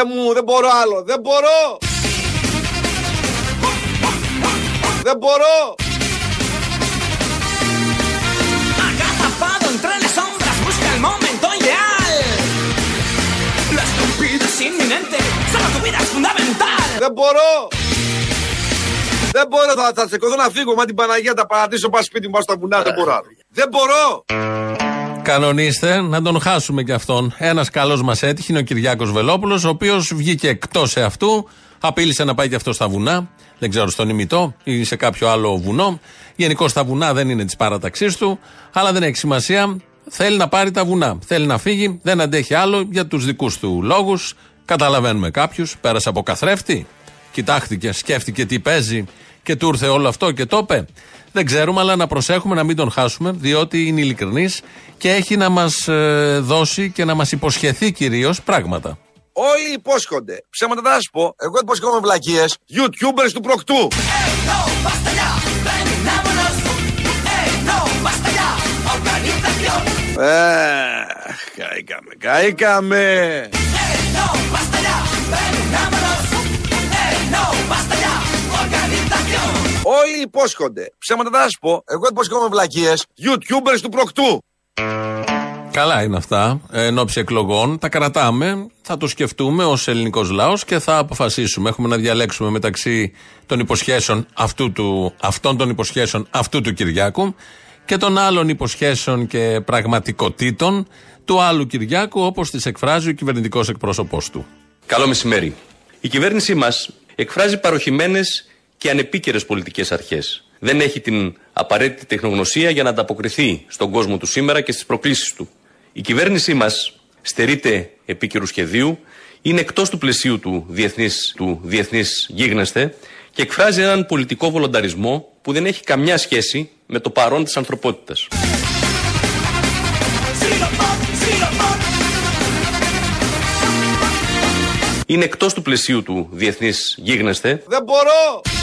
Θεέ μου, δεν μπορώ άλλο. Δεν μπορώ. Δεν μπορώ. Agazapado entre las sombras busca el momento ideal. La estupidez es inminente, solo tu vida es fundamental. Δεν μπορώ. Δεν μπορώ, θα, θα σηκωθώ να φύγω. Μα την Παναγία τα παρατήσω, πάω σπίτι μου, πάω στα βουνά. Δεν μπορώ άλλο. Δεν μπορώ. Κανονίστε να τον χάσουμε κι αυτόν. Ένας καλός μας έτυχε είναι ο Κυριάκος Βελόπουλος, ο οποίος βγήκε εκτός αυτού, απείλησε να πάει κι αυτός στα βουνά. Δεν ξέρω στον ημιτό ή σε κάποιο άλλο βουνό. Γενικώ στα βουνά δεν είναι της παράταξής του, αλλά δεν έχει σημασία. Θέλει να πάρει τα βουνά. Θέλει να φύγει, δεν αντέχει άλλο για τους δικούς του λόγους. Καταλαβαίνουμε κάποιους. Πέρασε από καθρέφτη. Κοιτάχτηκε, σκέφτηκε τι παίζει και του ήρθε όλο αυτό και το είπε. Δεν ξέρουμε, αλλά να προσέχουμε να μην τον χάσουμε, διότι είναι ειλικρινής και έχει να μας δώσει και να μας υποσχεθεί κυρίως πράγματα. Όλοι υπόσχονται. Ψέματα δεν θα σου πω. Εγώ υποσχόμαι βλακίες. YouTubers του προκτού. ¡Ey, no! ¡Basta Όλοι υπόσχονται. Ψέματα δεν θα σου πω. Εγώ υποσχόμαι βλακίες. YouTubers του προκτού. Καλά είναι αυτά. ε, Εν ώψη εκλογών τα κρατάμε, θα το σκεφτούμε ως ελληνικός λαός και θα αποφασίσουμε. Έχουμε να διαλέξουμε μεταξύ των υποσχέσεων αυτού του, αυτών των υποσχέσεων αυτού του Κυριάκου και των άλλων υποσχέσεων και πραγματικότητων του άλλου Κυριάκου, όπως τις εκφράζει ο κυβερνητικός εκπρόσωπός του. Καλό μεσημέρι. Η κυβέρνησή μας εκφράζει παροχημένες και ανεπίκαιρες πολιτικές αρχές. Δεν έχει την απαραίτητη τεχνογνωσία για να ανταποκριθεί στον κόσμο του σήμερα και στις προκλήσεις του. Η κυβέρνησή μας στερείται επίκαιρου σχεδίου, είναι εκτός του πλαισίου του διεθνής του διεθνής γίγνεσθε και εκφράζει έναν πολιτικό βολονταρισμό που δεν έχει καμιά σχέση με το παρόν της ανθρωπότητας. Είναι εκτός του πλαισίου του διεθνής γίγνεσθε Δεν μπορώ.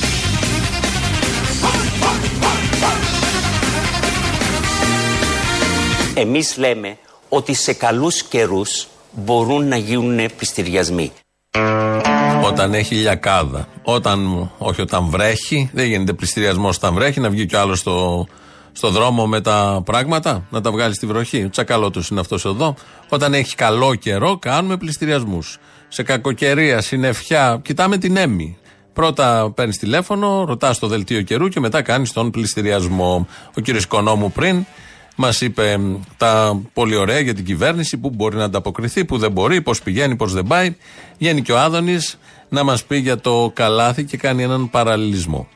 Εμείς λέμε ότι σε καλούς καιρούς μπορούν να γίνουν πληστηριασμοί. Όταν έχει λιακάδα. Όταν, όχι όταν βρέχει, δεν γίνεται πληστηριασμός όταν βρέχει, να βγει κι άλλος στο, στο δρόμο με τα πράγματα, να τα βγάλει στη βροχή. Ο τσακαλώτος είναι αυτός εδώ. Όταν έχει καλό καιρό, κάνουμε πληστηριασμούς. Σε κακοκαιρία, συννεφιά, κοιτάμε την έμμη. Πρώτα παίρνεις τηλέφωνο, ρωτάς το δελτίο καιρού και μετά κάνεις τον πληστηριασμό. Ο κύριος Οικονόμου πριν μας είπε μ, τα πολύ ωραία για την κυβέρνηση, που μπορεί να ανταποκριθεί, που δεν μπορεί, πώς πηγαίνει, πώς δεν πάει. Βγαίνει και ο Άδωνης να μας πει για το καλάθι και κάνει έναν παραλληλισμό.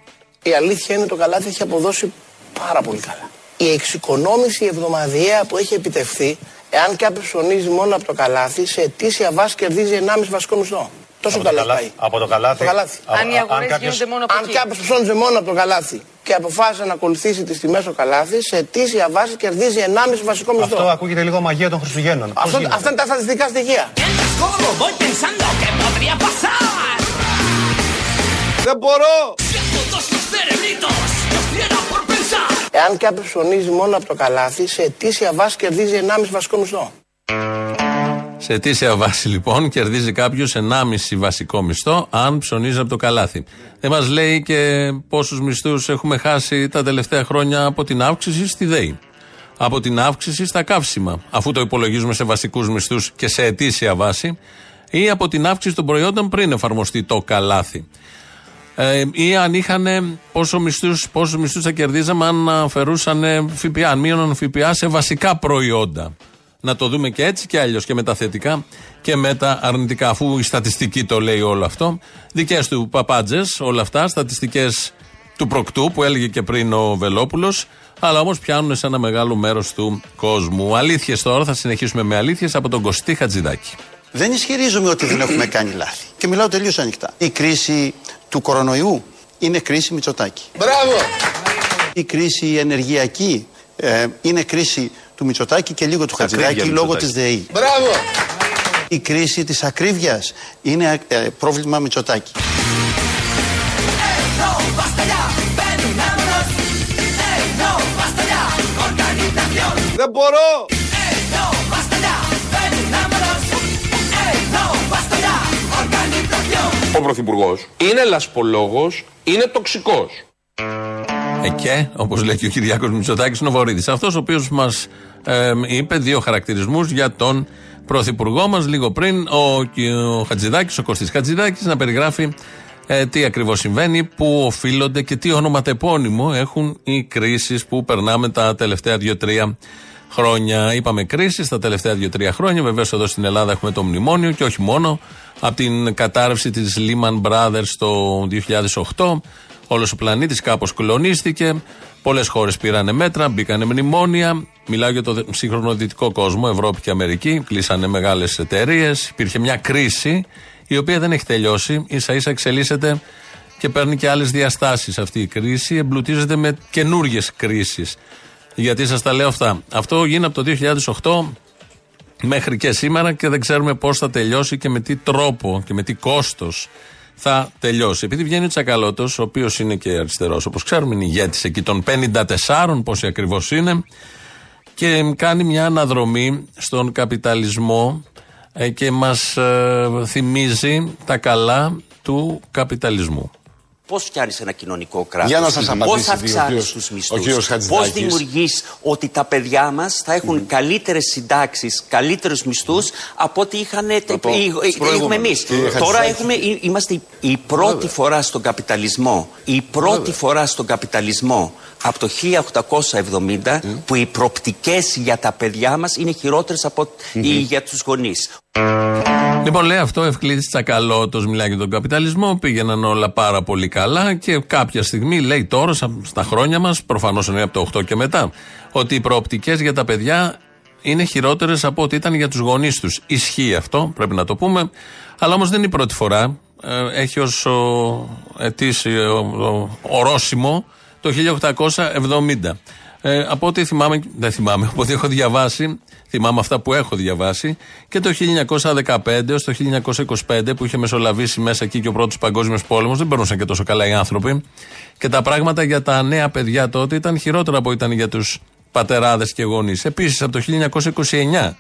Η αλήθεια είναι το καλάθι έχει αποδώσει πάρα πολύ καλά. Η εξοικονόμηση εβδομαδιαία που έχει επιτευχθεί, εάν κάποιος ψωνίζει μόνο από το καλάθι, σε αιτήσια βάση κερδίζει 1,5 βασικό μισθό. Τόσο Από το καλά καλάθι. πάει. Από το καλάθι. Το καλάθι. Από- Αν οι αγορές κάποιος- γίνονται μόνο από Αν εκεί. κάποιος ψώνιζε μόνο από το καλάθι και αποφάσισε να ακολουθήσει τις τιμές στο καλάθι, σε αιτήσια βάση κερδίζει 1,5 βασικό μισθό. Αυτό ακούγεται λίγο μαγεία των Χριστουγέννων. Πώς Αυτό- γίνεται; αυτά είναι τα στατιστικά στοιχεία. Mientras corro voy pensando qué podría pasar. Δεν μπορώ. Si a todos los cerebritos nos diera por pensar. Εάν κάποιος ψωνίζει μόνο από το καλάθι, σε αιτήσια βάση κερδίζει 1,5 βασικό μισθό. Σε αιτήσια βάση λοιπόν κερδίζει κάποιος 1,5 βασικό μισθό αν ψωνίζει από το καλάθι. Δεν μας λέει και πόσους μισθούς έχουμε χάσει τα τελευταία χρόνια από την αύξηση στη ΔΕΗ. Από την αύξηση στα καύσιμα, αφού το υπολογίζουμε σε βασικούς μισθούς και σε αιτήσια βάση, ή από την αύξηση των προϊόντων πριν εφαρμοστεί το καλάθι. Ε, ή αν είχαν πόσο μισθούς, πόσους μισθούς θα κερδίζαμε αν αφαιρούσαν ΦΠΑ, αν μείωναν ΦΠΑ σε βασικά προϊόντα. Να το δούμε και έτσι και αλλιώς και με τα θετικά και με τα αρνητικά, αφού η στατιστική το λέει όλο αυτό. Δικές του παπάντζες, όλα αυτά, στατιστικές του προκτού που έλεγε και πριν ο Βελόπουλος, αλλά όμως πιάνουν σε ένα μεγάλο μέρος του κόσμου. Αλήθειες τώρα, θα συνεχίσουμε με αλήθειες από τον Κωστή Χατζηδάκη. Δεν ισχυρίζομαι ότι δεν έχουμε κάνει λάθη. Και μιλάω τελείως ανοιχτά. Η κρίση του κορονοϊού είναι κρίση Μητσοτάκη. Μπράβο. Η κρίση ενεργειακή ε, είναι κρίση του Μητσοτάκη και λίγο του Ακρίβεια Χατζηδάκη λόγω Μητσοτάκη. της ΔΕΗ. Μπράβο. Η κρίση της ακρίβειας είναι ε, πρόβλημα Μητσοτάκη. No, basta ya. Ven, vámonos. Ey, no, basta ya. Organización. Δεν μπορώ. Ey, no, basta ya. Ven, vámonos. Ey, no, basta ya. ο Πρωθυπουργός είναι λασπολόγος, είναι τοξικός. Ε, και, όπως λέει και ο Κυριάκος Μητσοτάκης, είναι ο Βορύδης. Αυτός ο οποίος μας είπε δύο χαρακτηρισμούς για τον Πρωθυπουργό μας λίγο πριν, ο, ο Χατζηδάκης, ο Κωστής Χατζηδάκης, να περιγράφει ε, τι ακριβώς συμβαίνει, πού οφείλονται και τι ονοματεπώνυμο έχουν οι κρίσεις που περνάμε τα τελευταία δύο-τρία χρόνια. Είπαμε κρίση τα τελευταία δύο-τρία χρόνια. Βεβαίως εδώ στην Ελλάδα έχουμε το μνημόνιο και όχι μόνο. Από την κατάρρευση της Lehman Brothers το 2008, όλος ο πλανήτης κάπως κλονίστηκε. Πολλές χώρες πήραν μέτρα, μπήκαν μνημόνια. Μιλάω για το σύγχρονο δυτικό κόσμο, Ευρώπη και Αμερική. Κλείσανε μεγάλες εταιρείες. Υπήρχε μια κρίση η οποία δεν έχει τελειώσει. σα ίσα εξελίσσεται και παίρνει και άλλες διαστάσεις αυτή η κρίση. Εμπλουτίζεται με καινούριε κρίσεις. Γιατί σας τα λέω αυτά. Αυτό γίνεται από το 2008 μέχρι και σήμερα και δεν ξέρουμε πώς θα τελειώσει και με τι τρόπο και με τι κόστος θα τελειώσει. Επειδή βγαίνει ο Τσακαλώτος, ο οποίος είναι και αριστερός, όπως ξέρουμε, είναι ηγέτης εκεί των 54, πόσοι ακριβώς είναι, και κάνει μια αναδρομή στον καπιταλισμό ε, και μας ε, θυμίζει τα καλά του καπιταλισμού. Πώς φτιάχνεις ένα κοινωνικό κράτος, Για να σας Πώς απαντήσει αυξάνει ο του ο κύριος μισθούς, Πώς Χατζηδάκης. δημιουργείς ότι τα παιδιά μας θα έχουν καλύτερες συντάξεις, καλύτερους μισθούς από ό,τι είχαν τε- το- οι- τους οι- έχουμε προηγούμενους. εμείς. Κύριε Τώρα Χατζηδάκη. έχουμε, ε- είμαστε η- η πρώτη φορά στον καπιταλισμό, η πρώτη φορά στον καπιταλισμό από το 1870 που οι προπτικές για τα παιδιά μας είναι χειρότερες από οι για τους γονείς. Λοιπόν, λέει αυτό, Ευκλήδης Τσακαλώτος μιλάει για τον καπιταλισμό. Πήγαιναν όλα πάρα πολύ καλά και κάποια στιγμή λέει τώρα, σα- στα χρόνια μας, προφανώς εννοεί από το 8 και μετά, ότι οι προοπτικές για τα παιδιά είναι χειρότερες από ό,τι ήταν για τους γονείς τους. Ισχύει αυτό, πρέπει να το πούμε. Αλλά όμως δεν είναι η πρώτη φορά. Ε, Έχει ως ετήσιο ορόσημο το 1870. Ε, από ό,τι θυμάμαι, δεν θυμάμαι, από ό,τι έχω διαβάσει, θυμάμαι αυτά που έχω διαβάσει, και το 1915 έως το 1925 που είχε μεσολαβήσει μέσα εκεί και ο πρώτος παγκόσμιος πόλεμος, δεν περνούσαν και τόσο καλά οι άνθρωποι. Και τα πράγματα για τα νέα παιδιά τότε ήταν χειρότερα από ό,τι ήταν για τους πατεράδες και γονείς. Επίσης από το 1929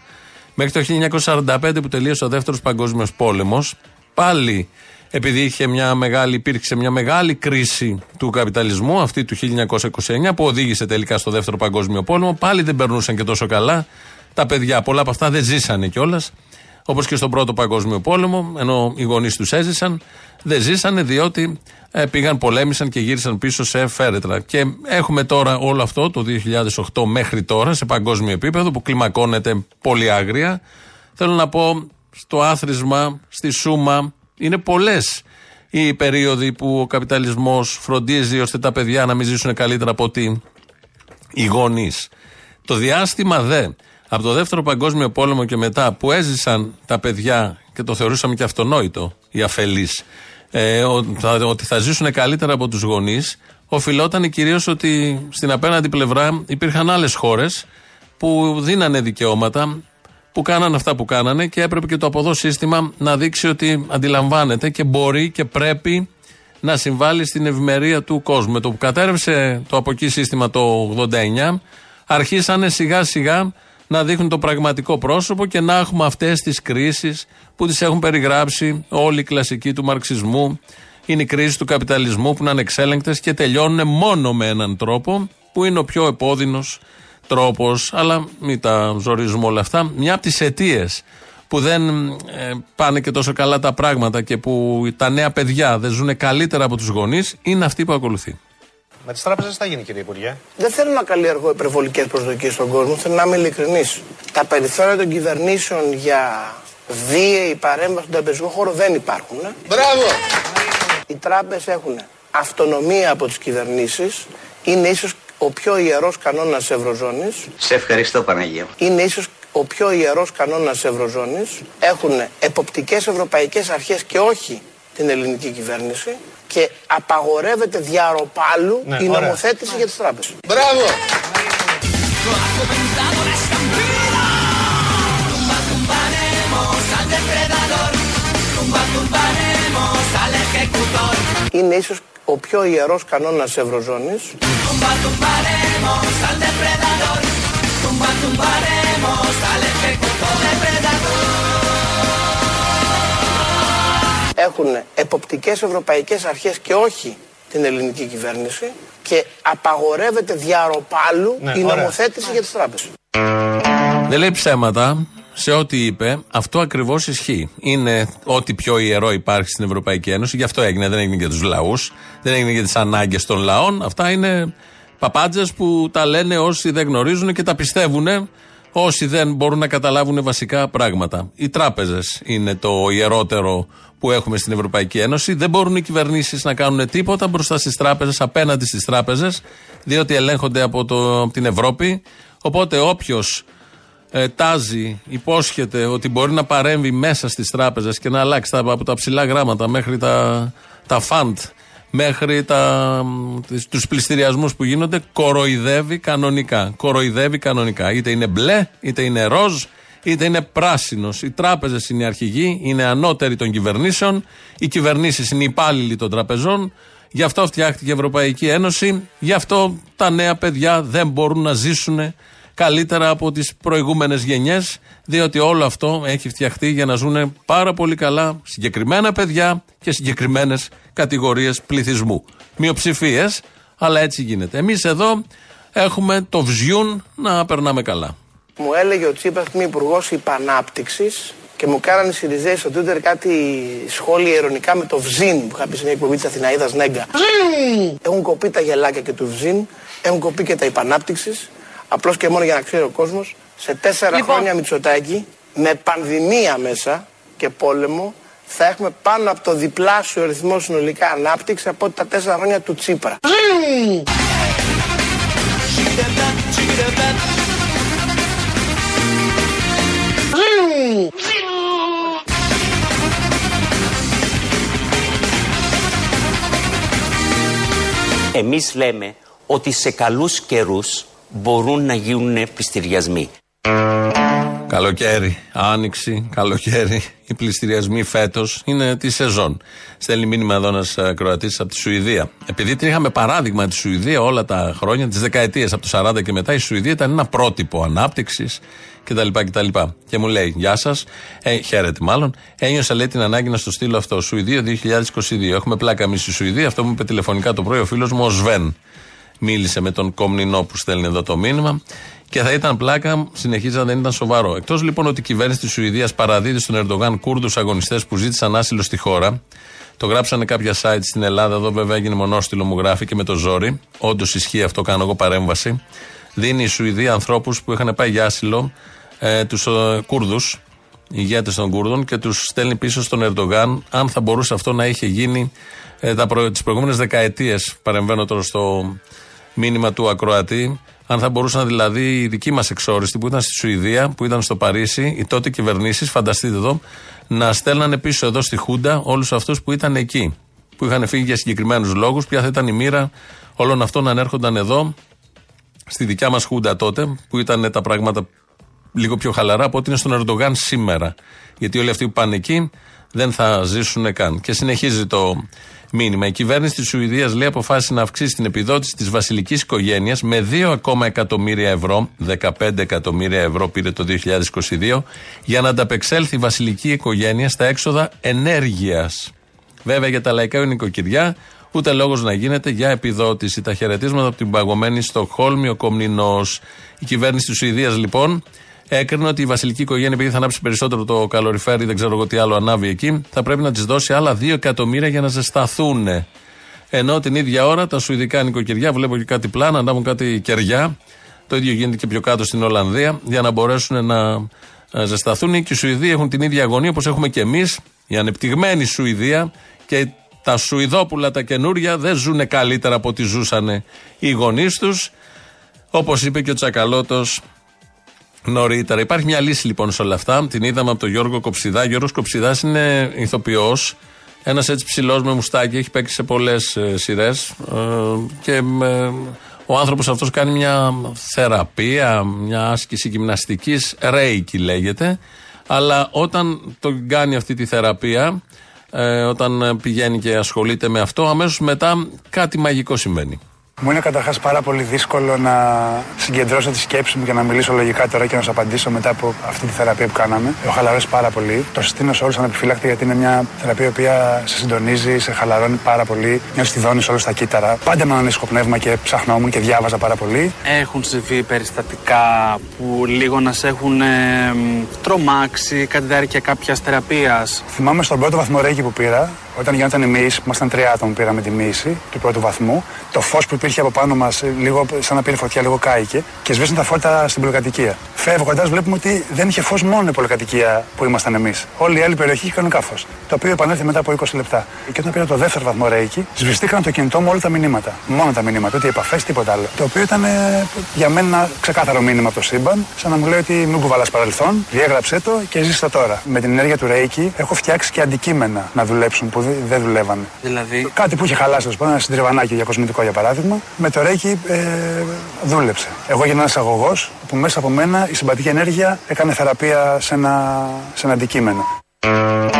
μέχρι το 1945 που τελείωσε ο δεύτερος παγκόσμιος πόλεμος, πάλι επειδή είχε μια μεγάλη, υπήρξε μια μεγάλη κρίση του καπιταλισμού, αυτή του 1929, που οδήγησε τελικά στο δεύτερο παγκόσμιο πόλεμο, πάλι δεν περνούσαν και τόσο καλά τα παιδιά. Πολλά από αυτά δεν ζήσανε κιόλας. Όπως και στον πρώτο παγκόσμιο πόλεμο, ενώ οι γονείς τους έζησαν, δεν ζήσανε διότι ε, πήγαν, πολέμησαν και γύρισαν πίσω σε φέρετρα. Και έχουμε τώρα όλο αυτό το 2008 μέχρι τώρα σε παγκόσμιο επίπεδο που κλιμακώνεται πολύ άγρια. Θέλω να πω στο άθροισμα, στη σούμα, είναι πολλές οι περίοδοι που ο καπιταλισμός φροντίζει ώστε τα παιδιά να μην ζήσουν καλύτερα από ότι οι γονείς. Το διάστημα δε, από το δεύτερο παγκόσμιο πόλεμο και μετά, που έζησαν τα παιδιά και το θεωρούσαμε και αυτονόητο, οι αφελείς, ε, ο- θα- ότι θα ζήσουν καλύτερα από τους γονείς, οφειλόταν κυρίως ότι στην απέναντι πλευρά υπήρχαν άλλες χώρες που δίνανε δικαιώματα, που κάνανε αυτά που κάνανε και έπρεπε και το από εδώ σύστημα να δείξει ότι αντιλαμβάνεται και μπορεί και πρέπει να συμβάλλει στην ευημερία του κόσμου. Με το που κατέρευσε το από εκεί σύστημα το 89, αρχίσανε σιγά σιγά να δείχνουν το πραγματικό πρόσωπο και να έχουμε αυτές τις κρίσεις που τις έχουν περιγράψει όλοι οι κλασικοί του μαρξισμού. Είναι η κρίση του καπιταλισμού που είναι ανεξέλεγκτες και τελειώνουν μόνο με έναν τρόπο που είναι ο πιο επώδυνος τρόπος, αλλά μην τα ζορίζουμε όλα αυτά. Μια από τις αιτίες που δεν ε, πάνε και τόσο καλά τα πράγματα και που τα νέα παιδιά δεν ζουν καλύτερα από τους γονείς είναι αυτή που ακολουθεί. Με τις τράπεζες τι θα γίνει, κύριε Υπουργέ. Δεν θέλω να καλλιεργώ υπερβολικές προσδοκίες στον κόσμο, θέλω να είμαι ειλικρινής. Τα περιθώρια των κυβερνήσεων για βίαιη παρέμβαση στον τραπεζικό χώρο δεν υπάρχουν. ε. Μπράβο! Οι τράπεζες έχουν αυτονομία από τις κυβερνήσεις. Είναι ίσως ο πιο ιερός κανόνας τη Ευρωζώνης. Σε ευχαριστώ Παναγία. Είναι ίσως ο πιο ιερός κανόνας τη Ευρωζώνης. Έχουν εποπτικές ευρωπαϊκές αρχές και όχι την ελληνική κυβέρνηση. Και απαγορεύεται διαρροπάλου Ναι, η ωραία. νομοθέτηση για τις τράπεζες. Μπράβο! Ha comenzado la estampida. Tumba, tumbaremos al depredador. Tumba, tumbaremos al ejecutor. Είναι ίσως ο πιο ιερός κανόνας τη Ευρωζώνης. Tumba, tumbaremos al depredador. Tumba, tumbaremos al ejecutor. Depredador. έχουν εποπτικές ευρωπαϊκές αρχές και όχι την ελληνική κυβέρνηση και απαγορεύεται διαρροπάλου Ναι, η ωραία. νομοθέτηση για τις τράπεζες. Δεν λέει ψέματα. Σε ό,τι είπε, αυτό ακριβώς ισχύει. Είναι ό,τι πιο ιερό υπάρχει στην Ευρωπαϊκή Ένωση. Γι' αυτό έγινε. Δεν έγινε για τους λαούς. Δεν έγινε για τις ανάγκες των λαών. Αυτά είναι παπάντζες που τα λένε όσοι δεν γνωρίζουν και τα πιστεύουν όσοι δεν μπορούν να καταλάβουν βασικά πράγματα. Οι τράπεζες είναι το ιερότερο που έχουμε στην Ευρωπαϊκή Ένωση. Δεν μπορούν οι κυβερνήσεις να κάνουν τίποτα μπροστά στις τράπεζες, απέναντι στις τράπεζες, διότι ελέγχονται από, το, από την Ευρώπη. Οπότε όποιος ε, τάζει, υπόσχεται ότι μπορεί να παρέμβει μέσα στις τράπεζες και να αλλάξει τα, από τα ψηλά γράμματα μέχρι τα, τα φαντ, μέχρι τα, τους πληστηριασμούς που γίνονται, κοροϊδεύει κανονικά. Κοροϊδεύει κανονικά. Είτε είναι μπλε, είτε είναι ροζ, είτε είναι πράσινος. Οι τράπεζες είναι οι αρχηγοί, είναι ανώτεροι των κυβερνήσεων. Οι κυβερνήσεις είναι υπάλληλοι των τραπεζών. Γι' αυτό φτιάχτηκε η Ευρωπαϊκή Ένωση. Γι' αυτό τα νέα παιδιά δεν μπορούν να ζήσουν καλύτερα από τις προηγούμενες γενιές διότι όλο αυτό έχει φτιαχτεί για να ζουν πάρα πολύ καλά συγκεκριμένα παιδιά και συγκεκριμένες κατηγορίες πληθυσμού. Μειοψηφίες, αλλά έτσι γίνεται. Εμείς εδώ έχουμε το βζιούν να περνάμε καλά. Μου έλεγε ο Τσίπρας που είμαι υπουργός υπανάπτυξης και μου κάνανε οι Σιριζέοι στο Twitter κάτι σχόλια ειρωνικά με το Βζίν που είχα πει σε μια εκπομπή της Αθηναίδας Νέγκα. Έχουν κοπεί τα γελάκια και του Βζίν, έχουν κοπεί και τα υπανάπτυξης. Απλώς και μόνο για να ξέρει ο κόσμος, σε τέσσερα Λοιπόν. χρόνια Μητσοτάκη, με πανδημία μέσα και πόλεμο, θα έχουμε πάνω από το διπλάσιο ρυθμό συνολικά ανάπτυξη από ό,τι τα τέσσερα χρόνια του Τσίπρα. Εμείς λέμε ότι σε καλούς καιρούς μπορούν να γίνουν πληστηριασμοί. Καλοκαίρι, άνοιξη, καλοκαίρι. Οι πληστηριασμοί φέτος είναι τη σεζόν. Στέλνει μήνυμα εδώ ένας Κροατής από τη Σουηδία. Επειδή την είχαμε παράδειγμα τη Σουηδία όλα τα χρόνια, τις δεκαετίες από το 40 και μετά, η Σουηδία ήταν ένα πρότυπο ανάπτυξης κτλ. κτλ. Και μου λέει, Γεια σας, ε, χαίρετε μάλλον. Ένιωσα λέει την ανάγκη να στο στείλω αυτό. Σουηδία 2022. Έχουμε πλάκα εμείς στη Σουηδία. Αυτό μου είπε τηλεφωνικά το πρωί ο φίλος μου ο Σβέν. Μίλησε με τον Κομνηνό που στέλνει εδώ το μήνυμα. Και θα ήταν πλάκα, συνεχίζει να δεν ήταν σοβαρό. Εκτός λοιπόν ότι η κυβέρνηση της Σουηδίας παραδίδει στον Ερντογάν Κούρδους αγωνιστές που ζήτησαν άσυλο στη χώρα. Το γράψανε κάποια site στην Ελλάδα, εδώ βέβαια έγινε μονόστιλο, μου γράφει και με το ζόρι. Όντως ισχύει αυτό, κάνω εγώ παρέμβαση. Δίνει η Σουηδία ανθρώπους που είχαν πάει για άσυλο, ε, τους ε, Κούρδους, ηγέτες των Κούρδων, και τους στέλνει πίσω στον Ερντογάν. Αν θα μπορούσε αυτό να είχε γίνει ε, προ, τις προηγούμενες δεκαετίες, παρεμβαίνω τώρα στο μήνυμα του Ακροατή, αν θα μπορούσαν δηλαδή οι δικοί μας εξόριστοι που ήταν στη Σουηδία, που ήταν στο Παρίσι, οι τότε κυβερνήσεις, φανταστείτε εδώ, να στέλνανε πίσω εδώ στη Χούντα όλους αυτούς που ήταν εκεί. Που είχαν φύγει για συγκεκριμένους λόγους, ποια θα ήταν η μοίρα όλων αυτών να ανέρχονταν εδώ, στη δικιά μας Χούντα τότε, που ήταν τα πράγματα λίγο πιο χαλαρά από ότι είναι στον Ερντογάν σήμερα. Γιατί όλοι αυτοί που πάνε εκεί δεν θα ζήσουν καν. Και συνεχίζει το μήνυμα. Η κυβέρνηση της Σουηδίας λέει αποφάσισε να αυξήσει την επιδότηση της βασιλικής οικογένειας με 2 ακόμα εκατομμύρια ευρώ. 15 εκατομμύρια ευρώ πήρε το 2022 για να ανταπεξέλθει η βασιλική οικογένεια στα έξοδα ενέργειας. Βέβαια για τα λαϊκά νοικοκυριά ούτε λόγος να γίνεται για επιδότηση. Τα χαιρετίσματα από την παγωμένη Στοκχόλμη, ο Κομνηνός. Η κυβέρνηση της Σουηδίας λοιπόν έκρινε ότι η βασιλική οικογένεια, επειδή θα ανάψει περισσότερο το καλοριφέρι, δεν ξέρω εγώ τι άλλο ανάβει εκεί, θα πρέπει να της δώσει άλλα 2 εκατομμύρια για να ζεσταθούν. Ενώ την ίδια ώρα τα σουηδικά νοικοκυριά, βλέπω και κάτι πλάνα, ανάβουν κάτι κεριά. Το ίδιο γίνεται και πιο κάτω στην Ολλανδία, για να μπορέσουν να ε, ζεσταθούν. Και οι Σουηδοί έχουν την ίδια αγωνία όπως έχουμε και εμείς, η ανεπτυγμένη Σουηδία και τα Σουηδόπουλα τα καινούρια δεν ζουν καλύτερα από ό,τι ζούσαν οι γονείς τους. Όπως είπε και ο Τσακαλώτος νωρίτερα. Υπάρχει μια λύση λοιπόν σε όλα αυτά. Την είδαμε από τον Γιώργο Κοψιδά. Γιώργος Κοψιδάς είναι ηθοποιός. Ένας έτσι ψηλός με μουστάκι, έχει παίξει σε πολλές ε, σειρές. και ε, ο άνθρωπος αυτός κάνει μια θεραπεία, μια άσκηση γυμναστικής. Ρέικι λέγεται. Αλλά όταν τον κάνει αυτή τη θεραπεία, ε, όταν πηγαίνει και ασχολείται με αυτό, αμέσως μετά κάτι μαγικό συμβαίνει. Μου είναι καταρχάς πάρα πολύ δύσκολο να συγκεντρώσω τη σκέψη μου και να μιλήσω λογικά τώρα και να σας απαντήσω μετά από αυτή τη θεραπεία που κάναμε. Έχω χαλαρώσει πάρα πολύ. Το συστήνω σε όλους ανεπιφύλακτα γιατί είναι μια θεραπεία η οποία σε συντονίζει, σε χαλαρώνει πάρα πολύ. Νιώθεις τη δόνει όλο στα κύτταρα. Πάντα με ανήσυχο πνεύμα και ψαχνόμουν και διάβαζα πάρα πολύ. Έχουν συμβεί περιστατικά που λίγο να σε έχουν ε, τρομάξει κατά τη διάρκεια κάποιας θεραπείας. Θυμάμαι στον πρώτο βαθμό ρέγγι που πήρα, όταν γινόταν η μίση, που ήμασταν τρία άτομα που πήραμε τη μίση του πρώτου βαθμού, το φως που υπήρχε από πάνω μας, λίγο σαν να πήρε φωτιά, λίγο κάηκε και σβήσαν τα φώτα στην πολυκατοικία. Φεύγοντας, βλέπουμε ότι δεν είχε φως μόνο η πολυκατοικία που ήμασταν εμείς. Όλη η άλλη περιοχή είχε κανονικά φως. Το οποίο επανέλθει μετά από 20 λεπτά. Και όταν πήρα το δεύτερο βαθμό ρέικι, σβηστήκαν το κινητό μου όλα τα μηνύματα. Μόνο τα μηνύματα, ούτε επαφές, τίποτα άλλο. Το οποίο ήταν ε, για μένα ένα ξεκάθαρο μήνυμα από το σύμπαν, σαν να μου λέει ότι μην κουβαλάς παρελθόν, διέγραψε το και ζήστε τώρα. Με την ενέργεια του ρέικι έχω φτιάξει και αντικείμενα να δουλέψουν που δε- δεν δουλεύανε. Δηλαδή, Κάτι που είχε χαλάσει, ας πούμε, ένα συντριβανάκι για κοσμητικό για παράδειγμα, με το ρέικι ε, δούλεψε. Εγώ έγινα ένας αγωγός που μέσα από μένα η συμπατική ενέργεια έκανε θεραπεία σε ένα, σε ένα αντικείμενο.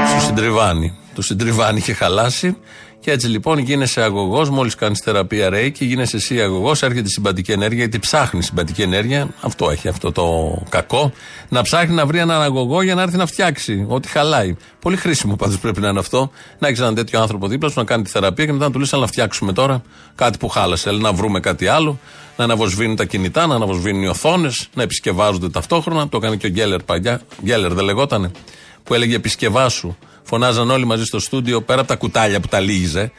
Σου συντριβάνει. Το συντριβάνει είχε χαλάσει. Και έτσι λοιπόν γίνεσαι αγωγός, μόλις κάνεις θεραπεία ρέι και γίνεσαι εσύ αγωγός, έρχεται η συμπατική ενέργεια, γιατί ψάχνει συμπατική ενέργεια. Αυτό έχει αυτό το κακό. Να ψάχνει να βρει έναν αγωγό για να έρθει να φτιάξει ό,τι χαλάει. Πολύ χρήσιμο πάντως πρέπει να είναι αυτό. Να έχεις έναν τέτοιο άνθρωπο δίπλα σου να κάνει τη θεραπεία και μετά να του λες: Αλλά να φτιάξουμε τώρα κάτι που χάλασε. Έλα να βρούμε κάτι άλλο, να αναβοσβήνουν τα κινητά, να αναβοσβήνουν οι οθόνες, να επισκευάζονται ταυτόχρονα. Το έκανε και ο Γκέλερ παλιά. Γκέλερ δεν λεγότανε. Που έλεγε επισκευάσου. Φωνάζαν όλοι μαζί στο στούντιο πέρα από τα κουτάλια που τα λύγιζε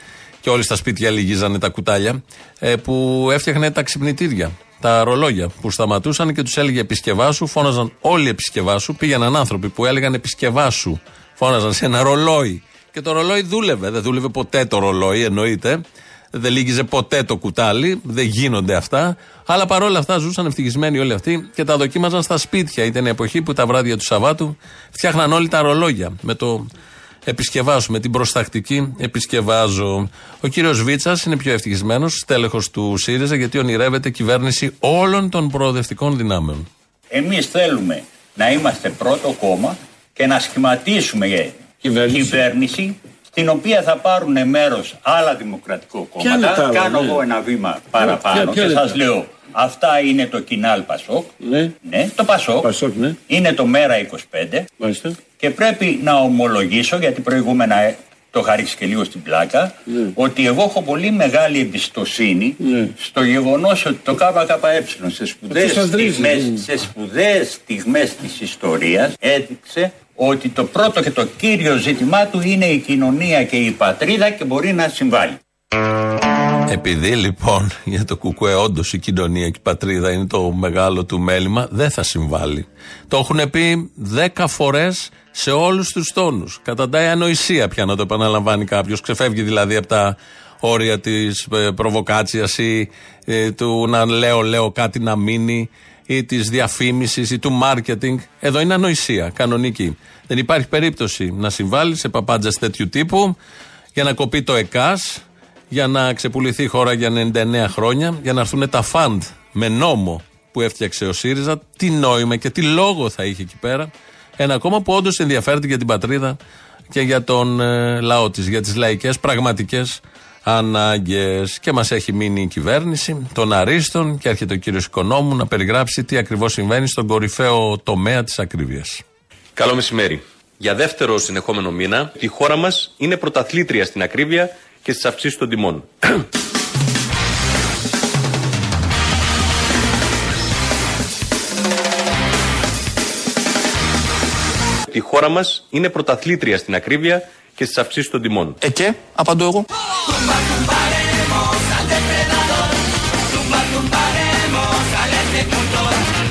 και όλοι στα σπίτια λυγίζανε τα κουτάλια, ε, που έφτιαχνε τα ξυπνητήρια, τα ρολόγια που σταματούσαν και τους έλεγε επισκευάσου. Φώναζαν όλοι επισκευάσου. Πήγαιναν άνθρωποι που έλεγαν επισκευάσου. Φώναζαν σε ένα ρολόι. Και το ρολόι δούλευε. Δεν δούλευε ποτέ το ρολόι, εννοείται. Δεν λύγιζε ποτέ το κουτάλι. Δεν γίνονται αυτά. Αλλά παρόλα αυτά ζούσαν ευτυχισμένοι όλοι αυτοί και τα δοκίμαζαν στα σπίτια. Ήταν η εποχή που τα βράδια του Σαββάτου φτιάχναν όλοι τα ρολόγια με το επισκευάσου, με την προστακτική επισκευάζω. Ο κύριος Βίτσας είναι πιο ευτυχισμένος, τέλεχο του ΣΥΡΙΖΑ, γιατί ονειρεύεται κυβέρνηση όλων των προοδευτικών δυνάμεων. Εμείς θέλουμε να είμαστε πρώτο κόμμα και να σχηματίσουμε κυβέρνηση, στην οποία θα πάρουν μέρος άλλα δημοκρατικό Ποια είναι τα κόμματα. άλλα, Κάνω ναι. εγώ ένα βήμα παραπάνω ποια- ποια και είναι σας τα- λέω αυτά είναι το Κινάλ Πασόκ. Ναι. Ναι, το Πασόκ. Πασόκ, ναι. Είναι το Μέρα 25. Μάλιστα. Και πρέπει να ομολογήσω, γιατί προηγούμενα ε, το είχα ρίξει και λίγο στην πλάκα, Ναι. ότι εγώ έχω πολύ μεγάλη εμπιστοσύνη στο γεγονός ότι το ΚΚΕ σε σπουδαίες Αυτό σας βρίζει, στιγμές, ναι. σε σπουδαίες στιγμές της ιστορίας έδειξε ότι το πρώτο και το κύριο ζήτημά του είναι η κοινωνία και η πατρίδα και μπορεί να συμβάλλει. Επειδή λοιπόν για το κουκουέ όντως η κοινωνία και η πατρίδα είναι το μεγάλο του μέλημα, δεν θα συμβάλλει. Το έχουν πει δέκα φορές σε όλους τους τόνους. Καταντάει ανοησία πια να το επαναλαμβάνει κάποιος. Ξεφεύγει δηλαδή από τα όρια της προβοκάτσιας ή ε, του να λέω, λέω κάτι να μείνει ή της διαφήμισης ή του μάρκετινγκ. Εδώ είναι ανοησία, κανονική. Δεν υπάρχει περίπτωση να συμβάλλει σε παπάντζες τέτοιου τύπου για να κοπεί το ΕΚΑΣ, για να ξεπουληθεί η χώρα για 99 χρόνια, για να έρθουν τα φαντ με νόμο που έφτιαξε ο ΣΥΡΙΖΑ. Τι νόημα και τι λόγο θα είχε εκεί πέρα. Ένα κόμμα που όντως ενδιαφέρεται για την πατρίδα και για τον ε, λαό της, για τις λαϊκές πραγματικές ανάγκες. Και μας έχει μείνει η κυβέρνηση των Αρίστων και έρχεται ο κύριος Οικονόμου να περιγράψει τι ακριβώς συμβαίνει στον κορυφαίο τομέα της ακρίβειας. Καλό μεσημέρι. Για δεύτερο συνεχόμενο μήνα, η χώρα μας είναι πρωταθλήτρια στην ακρίβεια και στις αυξήσεις των τιμών. Η χώρα μας είναι πρωταθλήτρια στην ακρίβεια και στις αυξήσεις των τιμών. Ε και, απαντώ εγώ.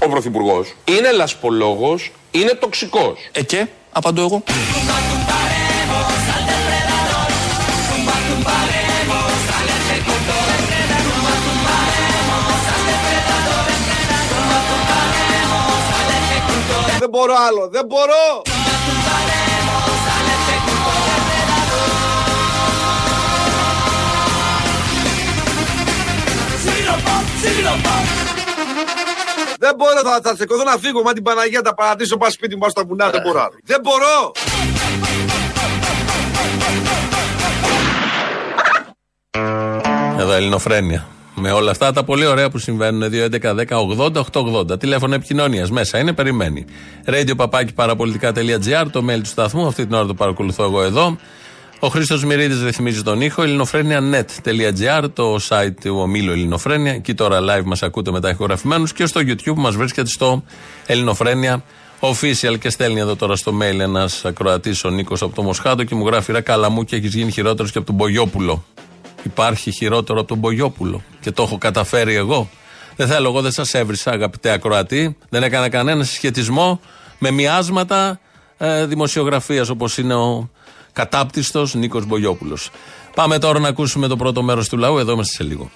Ο Πρωθυπουργός είναι λασπολόγος, είναι τοξικός. Ε και, απαντώ εγώ. Δεν μπορώ άλλο, δεν μπορώ. Δεν μπορώ, θα, θα σηκωθώ να φύγω. Μα την Παναγία τα παρατήσω, πάω σπίτι μου, πάω στα βουνά. Δεν μπορώ άλλο. Δεν μπορώ. Εδώ Ελληνοφρένια. Με όλα αυτά τα πολύ ωραία που συμβαίνουν. 2.11.10.80.880. Τηλέφωνο επικοινωνίας μέσα είναι, περιμένει. Radio παπάκι παραπολιτικά.gr, το mail του σταθμού. Αυτή την ώρα το παρακολουθώ εγώ εδώ. Ο Χρήστος Μυρίδης ρυθμίζει τον ήχο. ελληνοφρένια.net.gr, το site του ομίλου Ελληνοφρένια. Εκεί τώρα live μας ακούτε μετά ηχογραφημένους και στο YouTube που μας βρίσκεται στο Ελληνοφρένια official και στέλνει εδώ τώρα στο mail ένας ακροατής ο Νίκος από το Μοσχάτο και μου γράφει ρε καλά μου και έχεις γίνει χειρότερος και από τον Μπογιόπουλο. Υπάρχει χειρότερο από τον Μπογιόπουλο και το έχω καταφέρει εγώ. Δεν θέλω, εγώ δεν σας έβρισα, αγαπητέ ακροατή. Δεν έκανα κανένα συσχετισμό με μοιάσματα ε, δημοσιογραφίας όπως είναι ο κατάπτυστος Νίκος Μπογιόπουλος. Πάμε τώρα να ακούσουμε το πρώτο μέρος του λαού. Εδώ είμαστε σε λίγο.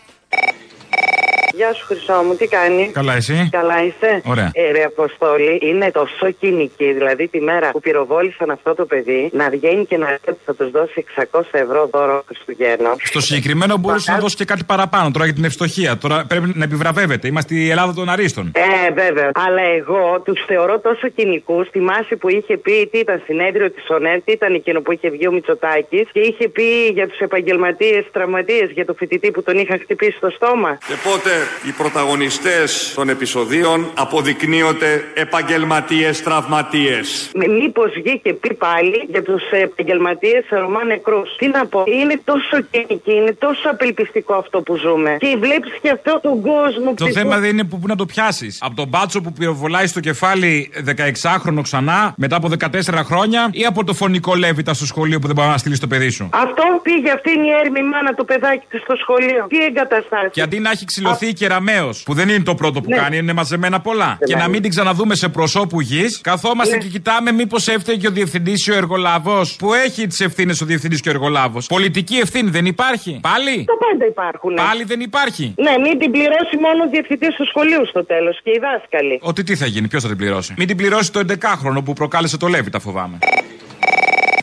Γεια σου, Χρυσό μου, τι κάνει; Καλά, εσύ; Καλά είσαι; Ωραία. Ε, ρε, Αποστόλη, είναι τόσο κοινική. Δηλαδή, τη μέρα που πυροβόλησαν αυτό το παιδί, να βγαίνει και να λέει ότι θα τους δώσει 600 ευρώ δώρο Χριστουγέννων. Στο συγκεκριμένο μπορούσε να δώσει και κάτι παραπάνω τώρα για την ευστοχία. Τώρα πρέπει να επιβραβεύεται. Είμαστε η Ελλάδα των Αρίστων. Ε, βέβαια. Αλλά εγώ τους θεωρώ τόσο κοινικούς. Θυμάσαι που είχε πει τι ήταν συνέδριο της ΟΝΕΤ, τι ήταν εκείνο που είχε βγει ο Μητσοτάκης και είχε πει για τους επαγγελματίες τραυματίες, για το φοιτητή που τον είχαν χτυπήσει στο στόμα. Και πότε οι πρωταγωνιστές των επεισοδίων αποδεικνύονται επαγγελματίες τραυματίες. Μήπως βγήκε και πει πάλι για τους επαγγελματίες Ρωμά νεκρούς. Τι να πω, είναι τόσο κοινική, είναι τόσο απελπιστικό αυτό που ζούμε. Και βλέπεις και αυτό τον κόσμο Το θέμα δεν είναι που, που να το πιάσεις. Από τον μπάτσο που πυροβολάει στο κεφάλι 16χρονο ξανά μετά από 14 χρόνια ή από το φωνικό λέβητα στο σχολείο που δεν μπορεί να στείλεις το παιδί σου; Αυτό πήγε αυτή είναι η έρμη μάνα το παιδάκι του στο σχολείο. Τι εγκαταστάσεις. Και αντί να έχει ξυλωθεί κεραμαίο, που δεν είναι το πρώτο που Ναι. κάνει, είναι μαζεμένα πολλά. Και να μην την ξαναδούμε σε προσώπου γης, καθόμαστε Ναι. και κοιτάμε μήπως έφταιγε και ο διευθυντής ή ο εργολάβος. Που έχει τις ευθύνες ο διευθυντής και ο εργολάβος. Πολιτική ευθύνη δεν υπάρχει. Πάλι; Τα πάντα υπάρχουν. Πάλι δεν υπάρχει; Ναι, μην την πληρώσει μόνο ο διευθυντής του σχολείου στο τέλος και οι δάσκαλοι. Ότι τι θα γίνει, ποιος θα την πληρώσει; Μην την πληρώσει το 11χρονο που προκάλεσε το Λέβη, τα φοβάμαι.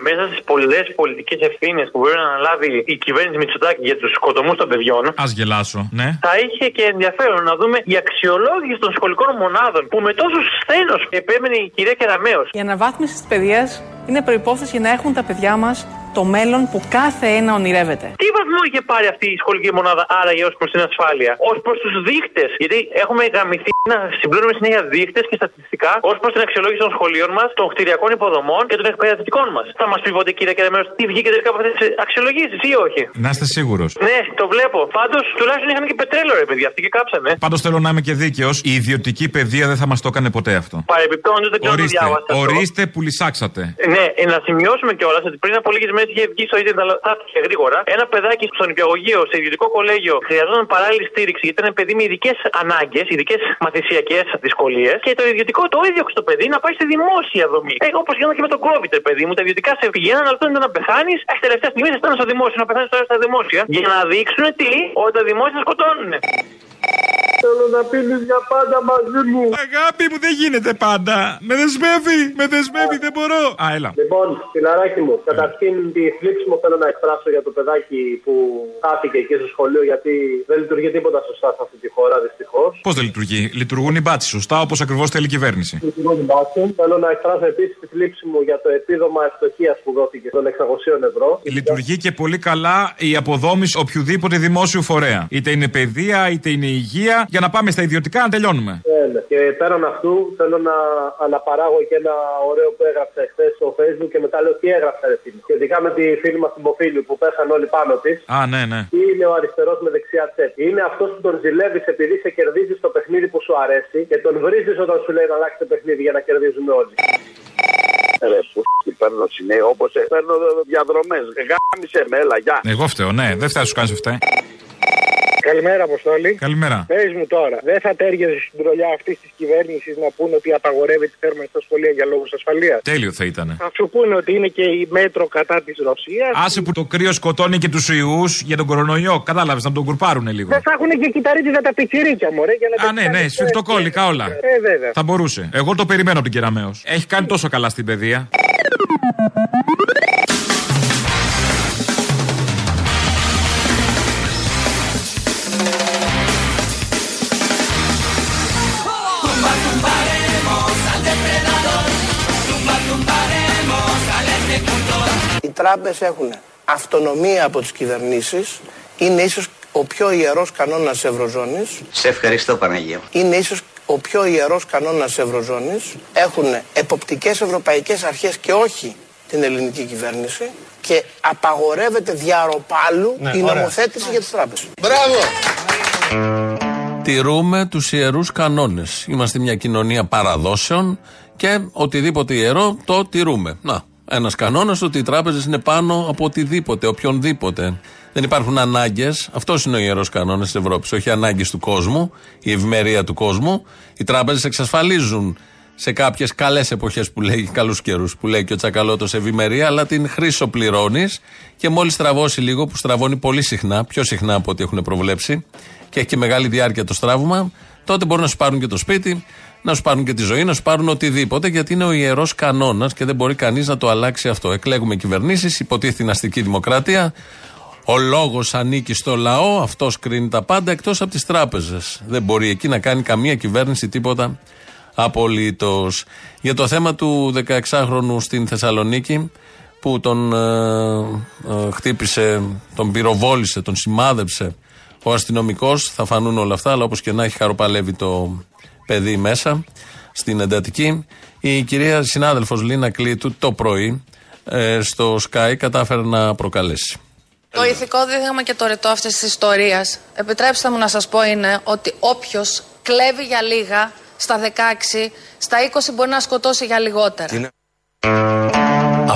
Μέσα στις πολλές πολιτικές ευθύνες που μπορεί να αναλάβει η κυβέρνηση Μητσοτάκη για τους σκοτωμούς των παιδιών, Α γελάσω, ναι. θα είχε και ενδιαφέρον να δούμε η αξιολόγηση των σχολικών μονάδων που με τόσο σθένο επέμενε η κυρία Κεραμέο. Η αναβάθμιση της παιδείας είναι προπόθεση για να έχουν τα παιδιά μας το μέλλον που κάθε ένα ονειρεύεται. Τι βαθμό είχε πάρει αυτή η σχολική μονάδα άραγε ως προς την ασφάλεια, ως προς τους δείκτες. Γιατί έχουμε γαμηθεί να συμπληρώνουμε συνέχεια δείκτες και στατιστικά ως προς την αξιολόγηση των σχολείων μας, των κτηριακών υποδομών και των εκπαιδευτικών μας. Θα μας πει ποτέ, κύριε Κεραμέο, τι βγήκε τελικά από αυτές τις αξιολογήσεις ή όχι; Να είστε σίγουρος. Ναι, το βλέπω. Πάντως τουλάχιστον είχαν και πετρέλαιο, ρε παιδιά, αυτοί και κάψανε. Πάντως θέλω να είμαι και δίκαιος. Η ιδιωτική παιδεία δεν θα μας το έκανε ποτέ αυτό. Παρεμπιπτόντως δεν ξέρω αν το Ορίστε, διάβασα. αυτό. ορίστε που λυσάξατε. Ναι, ε, να σημειώσουμε κιόλας ότι πριν από λίγες μέρε είχε βγει στο ίντερνετ, αλλά θα έφυγε γρήγορα. Ένα παιδάκι στο νηπιαγωγείο, σε ιδιωτικό κολέγιο, χρειαζόταν παράλληλη στήριξη γιατί ήταν παιδί με ειδικές ανάγκες, ειδικές μαθησιακές δυσκολίες. Και το ιδιωτικό το ίδιο στο παιδί να πάει στη δημόσια δομή. Ε, Όπως γινόταν και με τον COVID, ρε παιδί μου. Τα ιδιωτικά σε πηγαίναν, αλλά τότε να πεθάνεις. Έχει τελευταία στιγμή θα στέλνουν στο δημόσιο, να πεθάνεις τώρα στα δημόσια. Για να δείξουν τι, ότι τα δημόσια σκοτώνουν. Θέλω να πίνεις για πάντα μαζί μου. Αγάπη μου δεν γίνεται πάντα. Με δεσμεύει, με δεσμεύει, δεν μπορώ. Α, έλα. Λοιπόν, φιλαράκι μου, καταρχήν τη θλίψη μου θέλω να εκφράσω για το παιδάκι που χάθηκε εκεί στο σχολείο γιατί δεν λειτουργεί τίποτα σωστά σε αυτή τη χώρα δυστυχώς. Πώς δεν λειτουργεί; Λειτουργούν οι μπάτσει σωστά όπως ακριβώς θέλει η κυβέρνηση; Θέλω να εκφράσω επίσης τη θλίψη μου για το επίδομα ευστοχία που δόθηκε των 600 ευρώ. Λειτουργεί και πολύ καλά η αποδόμηση οποιοδήποτε δημόσιου φορέα. Είτε είναι παιδεία, είτε είναι υγεία, για να πάμε στα ιδιωτικά να τελειώνουμε. Ναι, ναι. Και πέραν αυτού θέλω να αναπαράγω και ένα ωραίο που έγραψε χθες στο facebook και μετά λέω τι έγραψε ρε φίλη. Σχετικά με τη φίλη μας την Ποφίλου που πέσαν όλοι πάνω της. Α, ναι, ναι. Τι είναι ο αριστερός με δεξιά τσέπη. Είναι αυτός που τον ζηλεύεις επειδή σε κερδίζεις στο παιχνίδι που σου αρέσει και τον βρίζεις όταν σου λέει να αλλάξεις το παιχνίδι για να κερδίζουμε όλοι. Ρε που παίρνω συνέχεια όπως ε, παίρνω διαδρομές. Γάμισε με, έλα, γεια. Εγώ φταίω, ναι, δεν φταίει να σου κάνει αυτά. Καλημέρα, Αποστόλη. Καλημέρα. Πες μου τώρα, δεν θα τέριαζε στην τρολιά αυτής της κυβέρνησης να πούνε ότι απαγορεύεται η θέρμανση στα σχολεία για λόγους ασφαλείας; Τέλειο θα ήταν. Θα σου πούνε ότι είναι και η μέτρο κατά της Ρωσίας. Άσε που το κρύο σκοτώνει και τους ιούς για τον κορονοϊό. Κατάλαβες να τον κουρπάρουν λίγο. Δεν θα έχουν και κυταρίτιδα τα πιτσιρίκια, μωρέ. Για να Α, ναι, ναι, σφιχτοκόλληκα όλα. Ε, βέβαια. Θα μπορούσε. Εγώ το περιμένω από την Κεραμαίο. Έχει κάνει τόσο καλά στην παιδεία. Ejecutor. Οι τράπεζες έχουν αυτονομία από τις κυβερνήσεις. Είναι ίσως ο ο πιο ιερός κανόνας της Ευρωζώνης. Σε ευχαριστώ Παναγία. Είναι ίσως ο πιο ιερός κανόνας της Ευρωζώνης. Έχουν εποπτικές ευρωπαϊκές αρχές και όχι την ελληνική κυβέρνηση και απαγορεύεται διαρροπάλου Ναι, η ωραία. νομοθέτηση για τις τράπεζες. Μπράβο! Τηρούμε τους ιερούς κανόνες. Είμαστε μια κοινωνία παραδόσεων και οτιδήποτε ιερό το τηρούμε. Να, ένας κανόνας ότι οι τράπεζες είναι πάνω από οτιδήποτε, οποιονδήποτε. Δεν υπάρχουν ανάγκες. Αυτός είναι ο ιερός κανόνας της Ευρώπης. Όχι ανάγκες του κόσμου, η ευημερία του κόσμου. Οι τράπεζες εξασφαλίζουν σε κάποιες καλές εποχές που λέει, καλούς καιρούς που λέει και ο Τσακαλώτος ευημερία, αλλά την χρήσο πληρώνεις και μόλις στραβώσει λίγο, που στραβώνει πολύ συχνά, πιο συχνά από ό,τι έχουν προβλέψει, και έχει και μεγάλη διάρκεια το στράβωμα, τότε μπορούν να σου πάρουν και το σπίτι, να σου πάρουν και τη ζωή, να σου πάρουν οτιδήποτε, γιατί είναι ο ιερός κανόνας και δεν μπορεί κανείς να το αλλάξει αυτό. Εκλέγουμε κυβερνήσεις, υποτίθεται αστική δημοκρατία. Ο λόγος ανήκει στο λαό, αυτός κρίνει τα πάντα εκτός από τις τράπεζες. Δεν μπορεί εκεί να κάνει καμία κυβέρνηση τίποτα απολύτως. Για το θέμα του 16χρονου στην Θεσσαλονίκη, που τον ε, ε, χτύπησε, τον πυροβόλησε, τον σημάδεψε ο αστυνομικός. Θα φανούν όλα αυτά, αλλά όπως και να έχει χαροπαλεύει το παιδί μέσα στην εντατική. Η κυρία συνάδελφος Λίνα Κλήτου το πρωί ε, στο Sky κατάφερε να προκαλέσει. Το ηθικό δίδαγμα και το ρητό αυτής της ιστορίας, επιτρέψτε μου να σας πω, είναι ότι όποιος κλέβει για λίγα στα 16, στα 20 μπορεί να σκοτώσει για λιγότερα.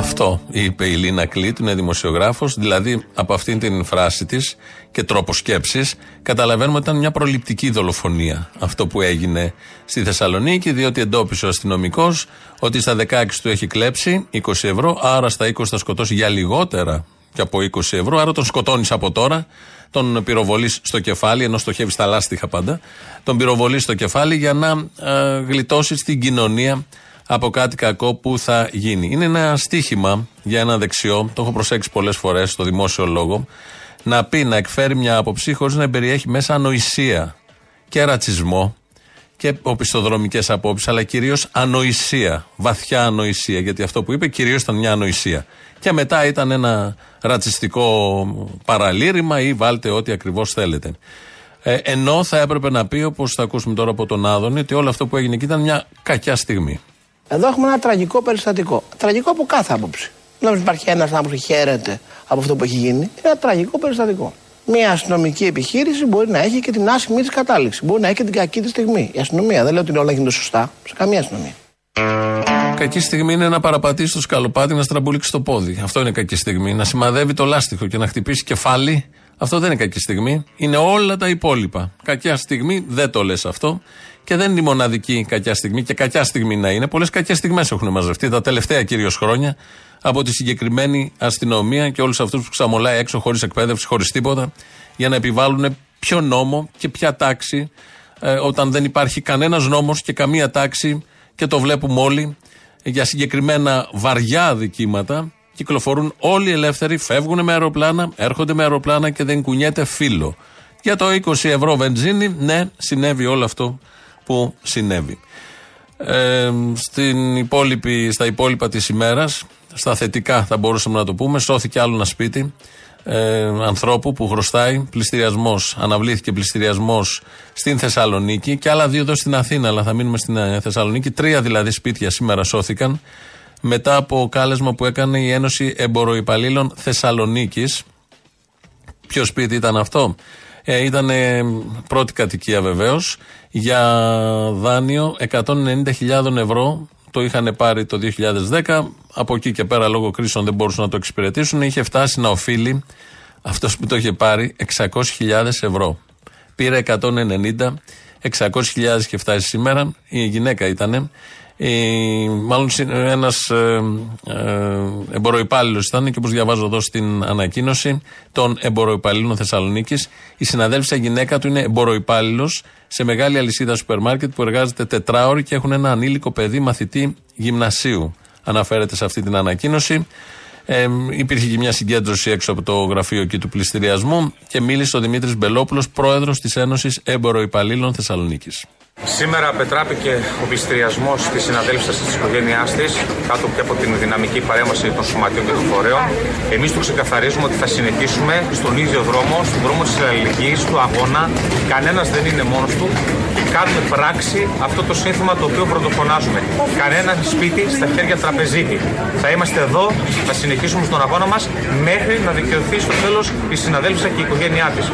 Αυτό είπε η Λίνα Κλήτ, είναι δημοσιογράφος, δηλαδή από αυτήν την φράση της και τρόπο σκέψης καταλαβαίνουμε ότι ήταν μια προληπτική δολοφονία αυτό που έγινε στη Θεσσαλονίκη διότι εντόπισε ο αστυνομικός ότι στα 16 του έχει κλέψει 20 ευρώ άρα στα 20 θα σκοτώσει για λιγότερα και από 20 ευρώ. Άρα τον σκοτώνεις από τώρα τον πυροβολείς στο κεφάλι ενώ στοχεύεις στα λάστιχα πάντα τον πυροβολείς στο κεφάλι για να ε, γλιτώσεις την κοινωνία από κάτι κακό που θα γίνει. Είναι ένα στίχημα για ένα δεξιό, το έχω προσέξει πολλές φορές στο δημόσιο λόγο, να πει, να εκφέρει μια άποψη χωρίς να περιέχει μέσα ανοησία και ρατσισμό και οπισθοδρομικές απόψεις, αλλά κυρίως ανοησία, βαθιά ανοησία. Γιατί αυτό που είπε κυρίως ήταν μια ανοησία. Και μετά ήταν ένα ρατσιστικό παραλήρημα ή βάλτε ό,τι ακριβώς θέλετε. Ε, ενώ θα έπρεπε να πει, όπως θα ακούσουμε τώρα από τον Άδωνη, ότι όλο αυτό που έγινε εκεί ήταν μια κακιά στιγμή. Εδώ έχουμε ένα τραγικό περιστατικό. Τραγικό από κάθε άποψη. Δεν νομίζω υπάρχει ένας άνθρωπο που χαίρεται από αυτό που έχει γίνει. Είναι ένα τραγικό περιστατικό. Μια αστυνομική επιχείρηση μπορεί να έχει και την άσχημη της κατάληξη. Μπορεί να έχει και την κακή της στιγμή. Η αστυνομία δεν λέω ότι όλα γίνονται σωστά. Σε καμία αστυνομία. Κακή στιγμή είναι να παραπατήσει το σκαλοπάτι να στραμπουλήξει το πόδι. Αυτό είναι κακή στιγμή. Να σημαδεύει το λάστιχο και να χτυπήσει κεφάλι. Αυτό δεν είναι κακή στιγμή. Είναι όλα τα υπόλοιπα. Κακιά στιγμή δεν το λες αυτό. Και δεν είναι η μοναδική κακιά στιγμή. Και κακιά στιγμή να είναι. Πολλές κακές στιγμές έχουν μαζευτεί τα τελευταία κυρίως χρόνια από τη συγκεκριμένη αστυνομία και όλους αυτούς που ξαμολάει έξω χωρίς εκπαίδευση, χωρίς τίποτα, για να επιβάλλουν ποιο νόμο και ποια τάξη, ε, όταν δεν υπάρχει κανένας νόμος και καμία τάξη και το βλέπουμε όλοι για συγκεκριμένα βαριά δικήματα. Κυκλοφορούν όλοι ελεύθεροι, φεύγουν με αεροπλάνα, έρχονται με αεροπλάνα και δεν κουνιέται φύλλο. Για το 20 ευρώ βενζίνη, ναι, συνέβη όλο αυτό που συνέβη. Ε, στην υπόλοιπη, στα υπόλοιπα της ημέρας, στα θετικά θα μπορούσαμε να το πούμε, σώθηκε άλλο ένα σπίτι ε, ανθρώπου που χρωστάει πληστηριασμός. Αναβλήθηκε πληστηριασμός στην Θεσσαλονίκη και άλλα δύο εδώ στην Αθήνα, αλλά θα μείνουμε στην ε, Θεσσαλονίκη. Τρία δηλαδή σπίτια σήμερα σώθηκαν μετά από κάλεσμα που έκανε η Ένωση Εμποροϊπαλλήλων Θεσσαλονίκης. Ποιο σπίτι ήταν αυτό, ε, ήταν πρώτη κατοικία βεβαίως για δάνειο 190.000 ευρώ. Το είχαν πάρει το 2010. Από εκεί και πέρα, λόγω κρίσεων, δεν μπορούσαν να το εξυπηρετήσουν. Είχε φτάσει να οφείλει αυτός που το είχε πάρει 600.000 ευρώ. Πήρε 190, 600.000 είχε φτάσει σήμερα. Η γυναίκα ήταν. Η, μάλλον ένας ε, ε, εμποροϊπάλληλος ήταν και όπως διαβάζω εδώ στην ανακοίνωση των εμποροϊπαλλήλων Θεσσαλονίκης, η συναδέλφισσα γυναίκα του είναι εμποροϊπάλληλος σε μεγάλη αλυσίδα σούπερ μάρκετ που εργάζεται τετράωρη και έχουν ένα ανήλικο παιδί μαθητή γυμνασίου. Αναφέρεται σε αυτή την ανακοίνωση. Ε, υπήρχε και μια συγκέντρωση έξω από το γραφείο εκεί του πληστηριασμού και μίλησε ο Δημήτρης Μπελόπουλος, πρόεδρος της Ένωσης Έμπορο Υπαλλήλων Θεσσαλονίκης. Σήμερα πετράπηκε ο πληστηριασμός της συναδέλφισσα της οικογένειάς της κάτω και από την δυναμική παρέμβαση των σωματείων και των φορέων. Εμείς το ξεκαθαρίζουμε ότι θα συνεχίσουμε στον ίδιο δρόμο, στον δρόμο της αλληλεγγύης, του αγώνα. Κανένας δεν είναι μόνος του. Κάνουμε πράξη αυτό το σύνθημα το οποίο πρωτοφωνάζουμε. Κανένα σπίτι στα χέρια τραπεζίτη. Θα είμαστε εδώ, θα συνεχίσουμε στον αγώνα μας μέχρι να δικαιωθεί στο τέλος η συναδέλφισσα και η οικογένειά της.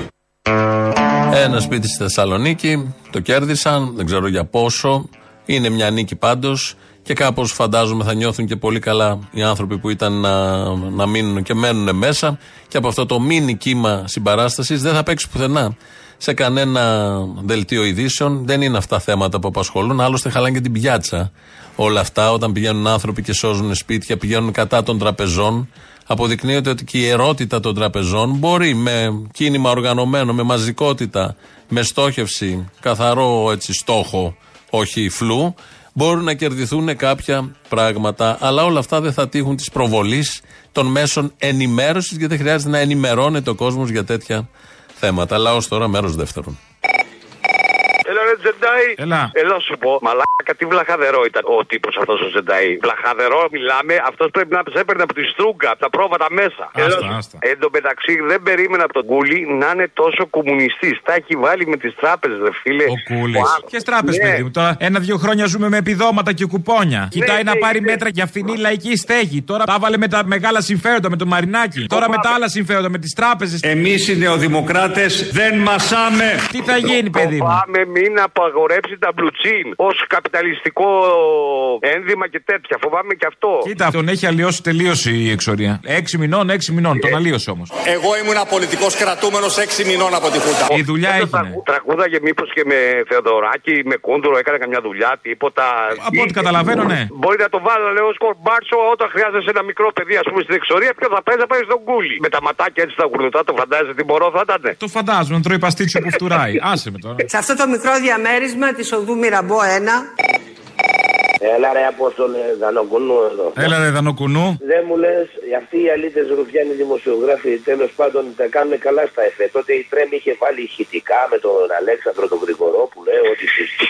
Ένα σπίτι στη Θεσσαλονίκη, το κέρδισαν, δεν ξέρω για πόσο. Είναι μια νίκη πάντως και κάπως φαντάζομαι θα νιώθουν και πολύ καλά οι άνθρωποι που ήταν να, να μείνουν και μένουν μέσα. Και από αυτό το μίνι κύμα συμπαράστασης δεν θα παίξει πουθενά σε κανένα δελτίο ειδήσεων. Δεν είναι αυτά θέματα που απασχολούν. Άλλωστε, χαλάνε και την πιάτσα όλα αυτά. Όταν πηγαίνουν άνθρωποι και σώζουν σπίτια, πηγαίνουν κατά των τραπεζών. Αποδεικνύεται ότι και η ερώτητα των τραπεζών μπορεί με κίνημα οργανωμένο, με μαζικότητα, με στόχευση, καθαρό έτσι στόχο, όχι φλού, μπορούν να κερδιθούν κάποια πράγματα. Αλλά όλα αυτά δεν θα τύχουν της προβολής των μέσων ενημέρωσης, γιατί δεν χρειάζεται να ενημερώνεται ο κόσμος για τέτοια θέματα. Λαός τώρα, μέρος δεύτερον. Έλα ρε Τζεντάι. Έλα. Έλα σου πω. Μαλάκα τι βλαχαδερό ήταν ο τύπος αυτός ο Τζεντάι. Βλαχαδερό μιλάμε. Αυτός πρέπει να σε έπαιρνε από τη στρούγκα, από τα πρόβατα μέσα. Έλα σου. άστα. Εν τω μεταξύ δεν περίμενα από τον Κούλι να είναι τόσο κομμουνιστής. Τα έχει βάλει με τις τράπεζες, ρε φίλε. Ο Κούλης. Wow. Ποιες τράπεζες, Ναι. παιδί μου. Τώρα ένα-δύο χρόνια ζούμε με επιδόματα και κουπόνια. Κοιτάει να ναι, πάρει ναι. μέτρα για φθηνή λαϊκή στέγη. Τώρα τα βάλε με τα μεγάλα συμφέροντα, με το Μαρινάκι. Τώρα με τα άλλα συμφέροντα, με τις τράπεζες. Εμείς οι νεοδημοκράτες δεν μασάμε. Τι θα γίνει, παιδί μου; Φοβάμαι μην απαγορέψει τα μπλουτσίν ως καπιταλιστικό ένδυμα και τέτοια. Φοβάμαι και αυτό. Κοίτα, τον έχει αλλοιώσει τελείως η εξορία. Έξι μηνών, έξι μηνών. Τον αλλίωσε όμως. Εγώ ήμουν πολιτικό κρατούμενος 6 μηνών από τη Χούντα. Η δουλειά έγινε. Τραγούδαγε μήπως και με Θεοδωράκη, με Κούντουρο, έκανε καμιά δουλειά, τίποτα. Από ό,τι καταλαβαίνω, ναι. Μπορεί να το βάλω, λέω, ως κορμπάρσο όταν χρειάζεσαι ένα μικρό παιδί, ας πούμε, στην εξορία, ποιο θα παίζει, θα πάει στον κούλι. Με τα ματάκια έτσι στα γουρνωτά, το φαντάζεσαι τι μπορώ θα ήταν. Το φαντάζομαι, να τρώει παστίτσιο που φτουράει. Άσε με τώρα. Σε αυτό το μικρό διαμέρισμα της οδού Μυραμπό 1 Έλα ρε Απόστολε, Δανοκουνού εδώ. Έλα ρε Δανοκουνού. Δεν μου λες, αυτοί οι αλήτες ρουφιάνοι δημοσιογράφοι τέλος πάντων τα κάνουν καλά στα εφέ. Τότε η Τρέμ είχε βάλει ηχητικά με τον Αλέξανδρο τον Γρηγορόπουλο ε, ότι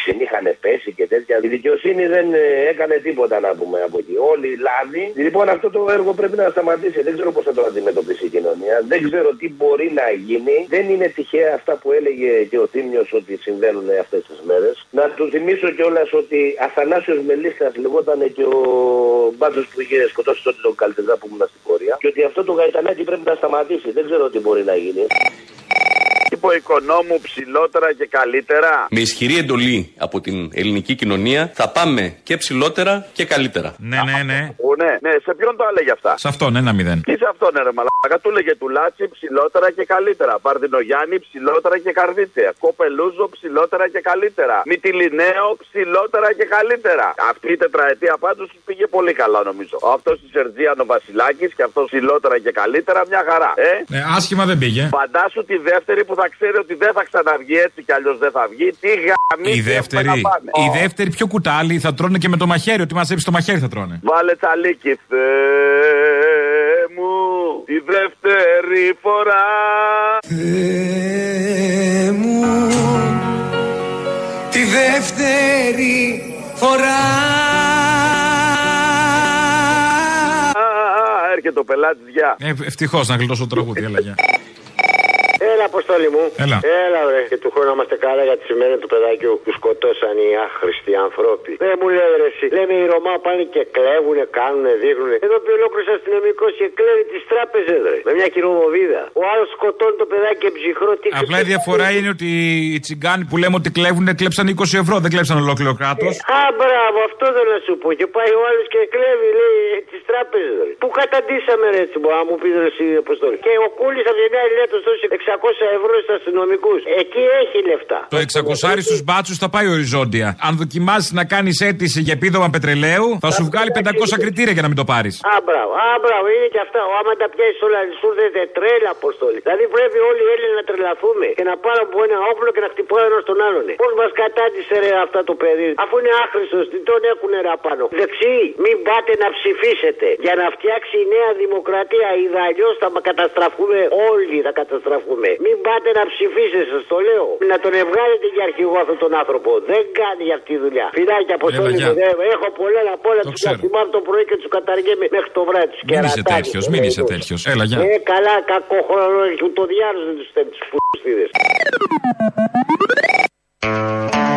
την είχαν πέσει και τέτοια. Η δικαιοσύνη δεν ε, έκανε τίποτα να πούμε από εκεί. Όλοι λάδι. Λοιπόν αυτό το έργο πρέπει να σταματήσει. Δεν ξέρω πώς θα το αντιμετωπίσει η κοινωνία. Δεν ξέρω τι μπορεί να γίνει. Δεν είναι τυχαία αυτά που έλεγε και ο Τίμιο ότι συμβαίνουν αυτές τις μέρες. Να του θυμίσω κιόλας ότι Αθανάσιος Μελίστα λεγόταν και ο μπάντζο που είχε σκοτώσει τότε τον Καλτεζά που ήμουν στην πορεία. Και ότι αυτό το γαϊτανάκι πρέπει να σταματήσει. Δεν ξέρω τι μπορεί να γίνει. Τύπο οικονόμου ψηλότερα και καλύτερα. Με ισχυρή εντολή από την ελληνική κοινωνία θα πάμε και ψηλότερα και καλύτερα. Ναι, ναι, ναι. Ο, ναι, ναι, σε ποιον το έλεγε αυτά; Σε αυτόν, ένα μηδέν. Τι σε αυτόν, ρε Μαλάκα, του έλεγε του Λάτσι ψηλότερα και καλύτερα. Βαρδινογιάννη ψηλότερα και καρδίτσια. Κοπελούζο ψηλότερα και καλύτερα. Μυτιλινέο ψηλότερα και καλύτερα. Αυτή η τετραετία πάντως τους πήγε πολύ καλά νομίζω. Αυτός της Σερτζίανο Βασιλάκης και αυτός ψηλότερα και καλύτερα μια χαρά. Ε; Ναι, άσχημα δεν πήγε. Φαντάσου τη δεύτερη που θα ξέρει ότι δεν θα ξαναβγεί έτσι κι αλλιώς δεν θα βγει. Τι γαμί Η δεύτερη, η δεύτερη πιο κουτάλι θα τρώνε και με το μαχαίρι. Ότι μαζέψει το μαχαίρι θα τρώνε. Βάλε τσαλίκι, Θεέ μου, τη δεύτερη φορά. Θεέ μου τη δεύτερη φορά Α, Έρχεται ο πελάτης γεια. Ε, Ευτυχώς να γλιτώσω το τραγούδι, έλα γεια. Έλα, Αποστόλη μου. Έλα. Έλα, ρε. Και του χρόνου να είμαστε καλά για τη σημαίνει του παιδάκιου που σκοτώσαν οι άχρηστοι ανθρώποι. Δεν μου λέει ρε, εσύ. Λέμε οι Ρωμά πάνε και κλέβουν, κάνουν, δείχνουν. Εδώ πει ολόκληρος αστυνομικός και κλέβει τις τράπεζες, ρε. Με μια κοινομοβίδα. Ο άλλος σκοτώνει το παιδάκι και ψυχρό. Τι Απλά η διαφορά είναι ότι οι τσιγκάνοι που λέμε ότι κλέβουν, κλέψαν 20 ευρώ, δεν κλέψαν ολόκληρο κράτος. Α, μπράβο, αυτό δεν να σου πω. Και πάει ο άλλος και κλέβει, λέει, τις τράπεζες. Που καταντήσαμε, ρε, έτσι, μπορεί να μου πεις ρε, εσύ, Αποστόλη. Και ο Κούλης από τη μια λέει τους δώσει ευρώ στους αστυνομικούς. Εκεί έχει λεφτά. Το 600 στους μπάτσους θα πάει οριζόντια. Αν δοκιμάσεις να κάνεις αίτηση για επίδομα πετρελαίου, θα σου βγάλει 500 κριτήρια για να μην το πάρεις. Α, μπράβο, α, μπράβο, είναι και αυτά. Ο, άμα τα πιάσεις όλα, σου δίνεται τρέλα αποστολή. Δηλαδή πρέπει όλοι οι Έλληνες να τρελαθούμε και να πάρουν από ένα όπλο και να χτυπάνε ένας τον άλλον. Πώς μας κατάντησε ρε αυτά το παιδί, αφού είναι άχρηστος, τι τον έχουν ρε πάνω. Δεξί, μην πάτε να ψηφίσετε για να φτιάξει η νέα δημοκρατία. Είδα αλλιώ θα καταστραφούμε όλοι, θα καταστραφούμε. Μην πάτε να ψηφίσετε, σας το λέω. Να τον βγάλετε για αρχηγό αυτόν τον άνθρωπο. Δεν κάνει αυτή τη δουλειά. Φιλάκια από Έλα, γεια. Έχω πολλά να πω, αλλά Το τους ξέρω. θυμάμαι το πρωί και τους καταργέμαι μέχρι το βράδυ. Τους Μην είσαι κερατάκια, τέτοιος, μην είσαι τέτοιος. Έλα, γεια. Ε, καλά, κακό χρόνο, το διάλογο δεν τους στέλνει τους φουστίδες.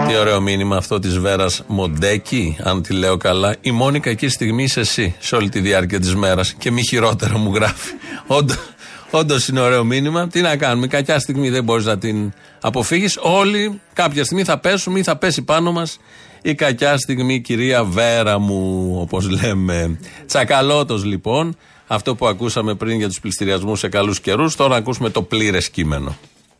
Τι ωραίο μήνυμα αυτό της Βέρας Μοντέκη, αν τη λέω καλά. Η μόνη κακή στιγμή είσαι εσύ σε όλη τη διάρκεια της μέρας. Και μη χειρότερα μου γράφει. Όντως είναι ωραίο μήνυμα. Τι να κάνουμε, η κακιά στιγμή δεν μπορείς να την αποφύγεις. Όλοι κάποια στιγμή θα πέσουμε ή θα πέσει πάνω μας η κακιά στιγμή, κυρία Βέρα μου, όπως λέμε. Τσακαλώτος λοιπόν. Αυτό που ακούσαμε πριν για τους πληστηριασμούς σε καλούς καιρούς, τώρα ακούσουμε το πλήρες κείμενο.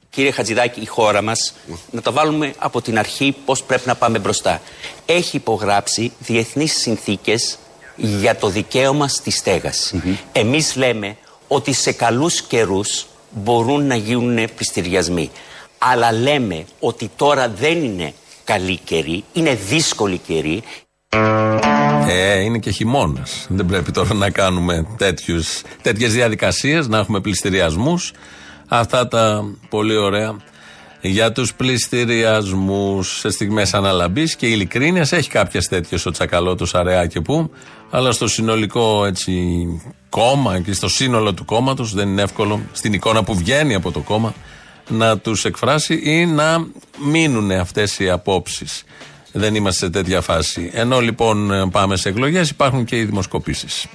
Κύριε Χατζηδάκη, η χώρα μας, να το βάλουμε από την αρχή πώς πρέπει να πάμε μπροστά. Έχει υπογράψει διεθνείς συνθήκες για το δικαίωμα στη στέγαση. Εμείς λέμε ότι σε καλούς καιρούς μπορούν να γίνουν πληστηριασμοί. Αλλά λέμε ότι τώρα δεν είναι καλή καιρή, είναι δύσκολη καιρή. Ε, είναι και χειμώνας. Δεν πρέπει τώρα να κάνουμε τέτοιες διαδικασίες, να έχουμε πληστηριασμούς. Αυτά τα πολύ ωραία για τους πληστηριασμούς σε στιγμές αναλαμπής και ειλικρίνειας. Έχει κάποιες τέτοιες ο Τσακαλώτος αραιά και πού, αλλά στο συνολικό έτσι κόμμα και στο σύνολο του κόμματος δεν είναι εύκολο στην εικόνα που βγαίνει από το κόμμα να τους εκφράσει ή να μείνουν αυτές οι απόψεις. Δεν είμαστε σε τέτοια φάση. Ενώ λοιπόν πάμε σε εκλογές, υπάρχουν και οι δημοσκοπήσεις.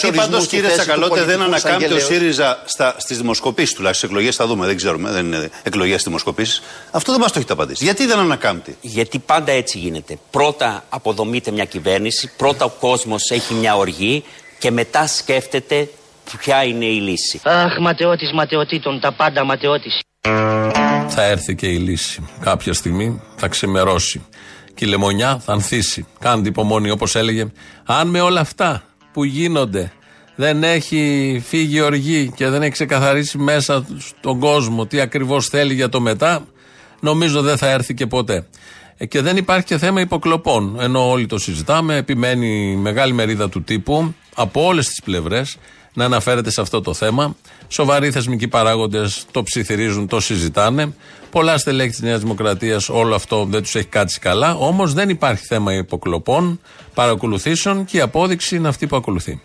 Τι πάντω, κύριε Τσακαλώτε, δεν ανακάμπτει ο ΣΥΡΙΖΑ στις δημοσκοπήσεις, τουλάχιστον στις εκλογές θα δούμε, δεν ξέρουμε, δεν είναι εκλογές δημοσκοπήσεις. Αυτό δεν μας το έχετε απαντήσει. Γιατί δεν ανακάμπτει; Γιατί πάντα έτσι γίνεται. Πρώτα αποδομείται μια κυβέρνηση, πρώτα ο κόσμος έχει μια οργή και μετά σκέφτεται ποια είναι η λύση. Αχ, ματαιώτης ματαιωτήτων, τα πάντα ματαιώτης. Θα έρθει και η λύση. Κάποια στιγμή θα ξεμερώσει. Και η λεμονιά θα ανθίσει. Κάντε υπομονή, όπως έλεγε. Αν με όλα αυτά που γίνονται δεν έχει φύγει η οργή και δεν έχει ξεκαθαρίσει μέσα στον κόσμο τι ακριβώς θέλει για το μετά, νομίζω δεν θα έρθει και ποτέ. Ε, Και δεν υπάρχει και θέμα υποκλοπών. Ενώ όλοι το συζητάμε, επιμένει η μεγάλη μερίδα του τύπου από όλες τις πλευρές να αναφέρεται σε αυτό το θέμα. Σοβαροί θεσμικοί παράγοντες το ψιθυρίζουν, το συζητάνε. Πολλά στελέχη της Νέας Δημοκρατίας όλο αυτό δεν τους έχει κάτσει καλά. Όμως δεν υπάρχει θέμα υποκλοπών, παρακολουθήσεων και η απόδειξη είναι αυτή που ακολουθεί.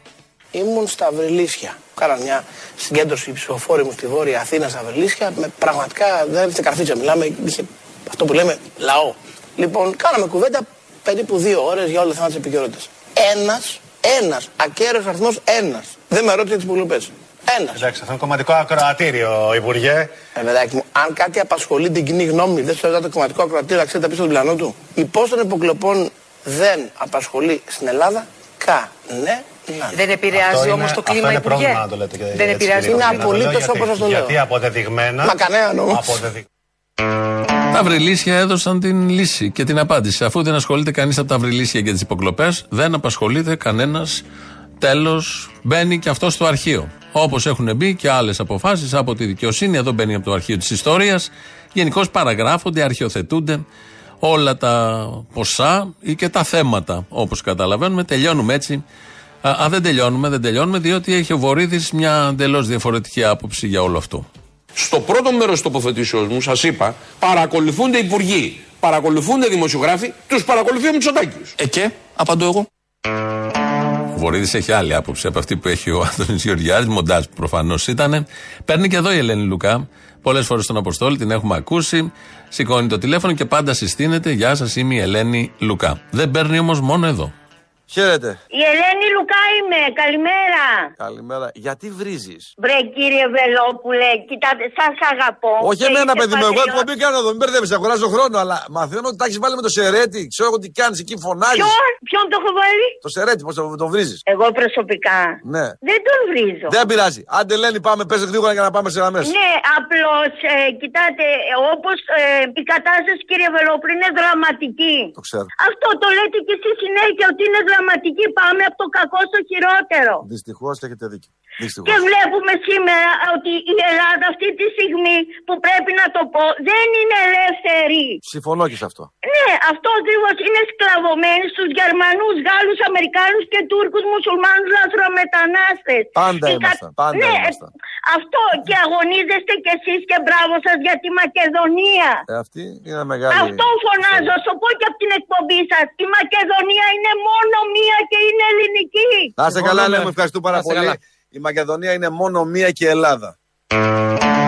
Ήμουν στα Βρυλίσια. Κάνα μια συγκέντρωση ψηφοφόρη μου στη Βόρεια Αθήνα στα Βρυλίσια. Με πραγματικά δεν έπαιζε καρφίτσα. Μιλάμε, είχε αυτό που λέμε λαό. Λοιπόν, κάναμε κουβέντα περίπου δύο ώρες για όλα τα θέματα της επικαιρότητας. Ένας, ένας, ακέραιος αριθμός ένας. Δεν με ρώτησε τις υποκλοπέ. Ένας. Εντάξει, αυτό είναι κομματικό ακροατήριο, Υπουργέ. Ε, παιδάκι μου, αν κάτι απασχολεί την κοινή γνώμη, δεν σου το κομματικό ακροατήριο, να ξέρετε πίσω στον πλανό του. Η πώ των υποκλοπών δεν απασχολεί στην Ελλάδα, κανένα. Δεν επηρεάζει όμως το κλίμα, είναι Υπουργέ. πρόβλημα να το λέτε και Δεν έτσι, επηρεάζει. κύριε Είναι Υπουργέ, να το λέω, απολύτως γιατί- όπως σας το λέω. Γιατί αποδεδειγμένα. Μα κανέναν όμως. αποδεδει- Τα βρυλίσια έδωσαν την λύση και την απάντηση. Αφού δεν ασχολείται κανείς από τα βρυλίσια και τις υποκλοπές, δεν απασχολείται κανένας. Τέλος, μπαίνει και αυτό στο αρχείο. Όπως έχουν μπει και άλλες αποφάσεις από τη δικαιοσύνη, εδώ μπαίνει από το αρχείο της ιστορίας. Γενικώς παραγράφονται, αρχιοθετούνται όλα τα ποσά ή και τα θέματα. Όπως καταλαβαίνουμε, τελειώνουμε έτσι. Α, α, δεν τελειώνουμε, δεν τελειώνουμε, διότι έχει ο Βορύδης μια εντελώς διαφορετική άποψη για όλο αυτό. Στο πρώτο μέρος της τοποθετήσεως μου, σας είπα, παρακολουθούνται υπουργοί, παρακολουθούνται δημοσιογράφοι, τους παρακολουθεί ο Μητσοτάκης. Ε, και, απαντώ εγώ. Ο Βορύδης έχει άλλη άποψη από αυτή που έχει ο Άδωνη Γεωργιάδης, μοντάζ που προφανώς ήταν. Παίρνει και εδώ η Ελένη Λουκά. Πολλές φορές στον Αποστόλη την έχουμε ακούσει. Σηκώνει το τηλέφωνο και πάντα συστήνεται. Γεια σας, είμαι η Ελένη Λουκά. Δεν παίρνει όμως μόνο εδώ. Χαίρετε. Η Ελένη Λουκά είμαι. Καλημέρα. Καλημέρα. Γιατί βρίζεις; Βρε κύριε Βελόπουλε, κοιτάτε, σας αγαπώ. Όχι Και εμένα, είστε παιδί μου. Εγώ πατριώτης. εκπομπή κάνω εδώ. Μην μπερδεύει, αγοράζω χρόνο. Αλλά μαθαίνω ότι τα έχεις βάλει με το σερέτι. Ξέρω εγώ τι κάνεις εκεί, φωνάζεις. Ποιον, ποιον το έχω βάλει; Το σερέτι, πώς το, το βρίζεις; Εγώ προσωπικά. Ναι. Δεν τον βρίζω. Δεν πειράζει. Άντε λένε πάμε, πες γρήγορα για να πάμε σε γραμμές. Ναι, απλώς, ε, κοιτάτε, όπως η κατάσταση, κύριε Βελόπουλε, είναι δραματική. Το ξέρω. Αυτό το λέτε και εσείς συνέχεια ότι είναι δραματική. Πάμε από το κακό στο χειρότερο. Δυστυχώς έχετε δίκιο. Δυστυχώς. Και βλέπουμε σήμερα ότι η Ελλάδα αυτή τη στιγμή που πρέπει να το πω δεν είναι ελεύθερη. Συμφωνώ και σε αυτό. Ναι, αυτό ακριβώς είναι σκλαβωμένη στους Γερμανούς, Γάλλους, Αμερικάνους και Τούρκους μουσουλμάνους λαθρομετανάστες. Πάντα ήμασταν. Πάντα ναι, ήμασταν. αυτό και αγωνίζεστε κι εσείς και μπράβο σας για τη Μακεδονία. Ε, αυτή είναι μεγάλη. Αυτό φωνάζω, στο πω και από την εκπομπή σας. Η Μακεδονία είναι μόνο μία και είναι ελληνική. Να είστε καλά, Μόνο λέμε. με. Ευχαριστώ πάρα Να είστε πολύ. Καλά. Η Μακεδονία είναι μόνο μία και Ελλάδα.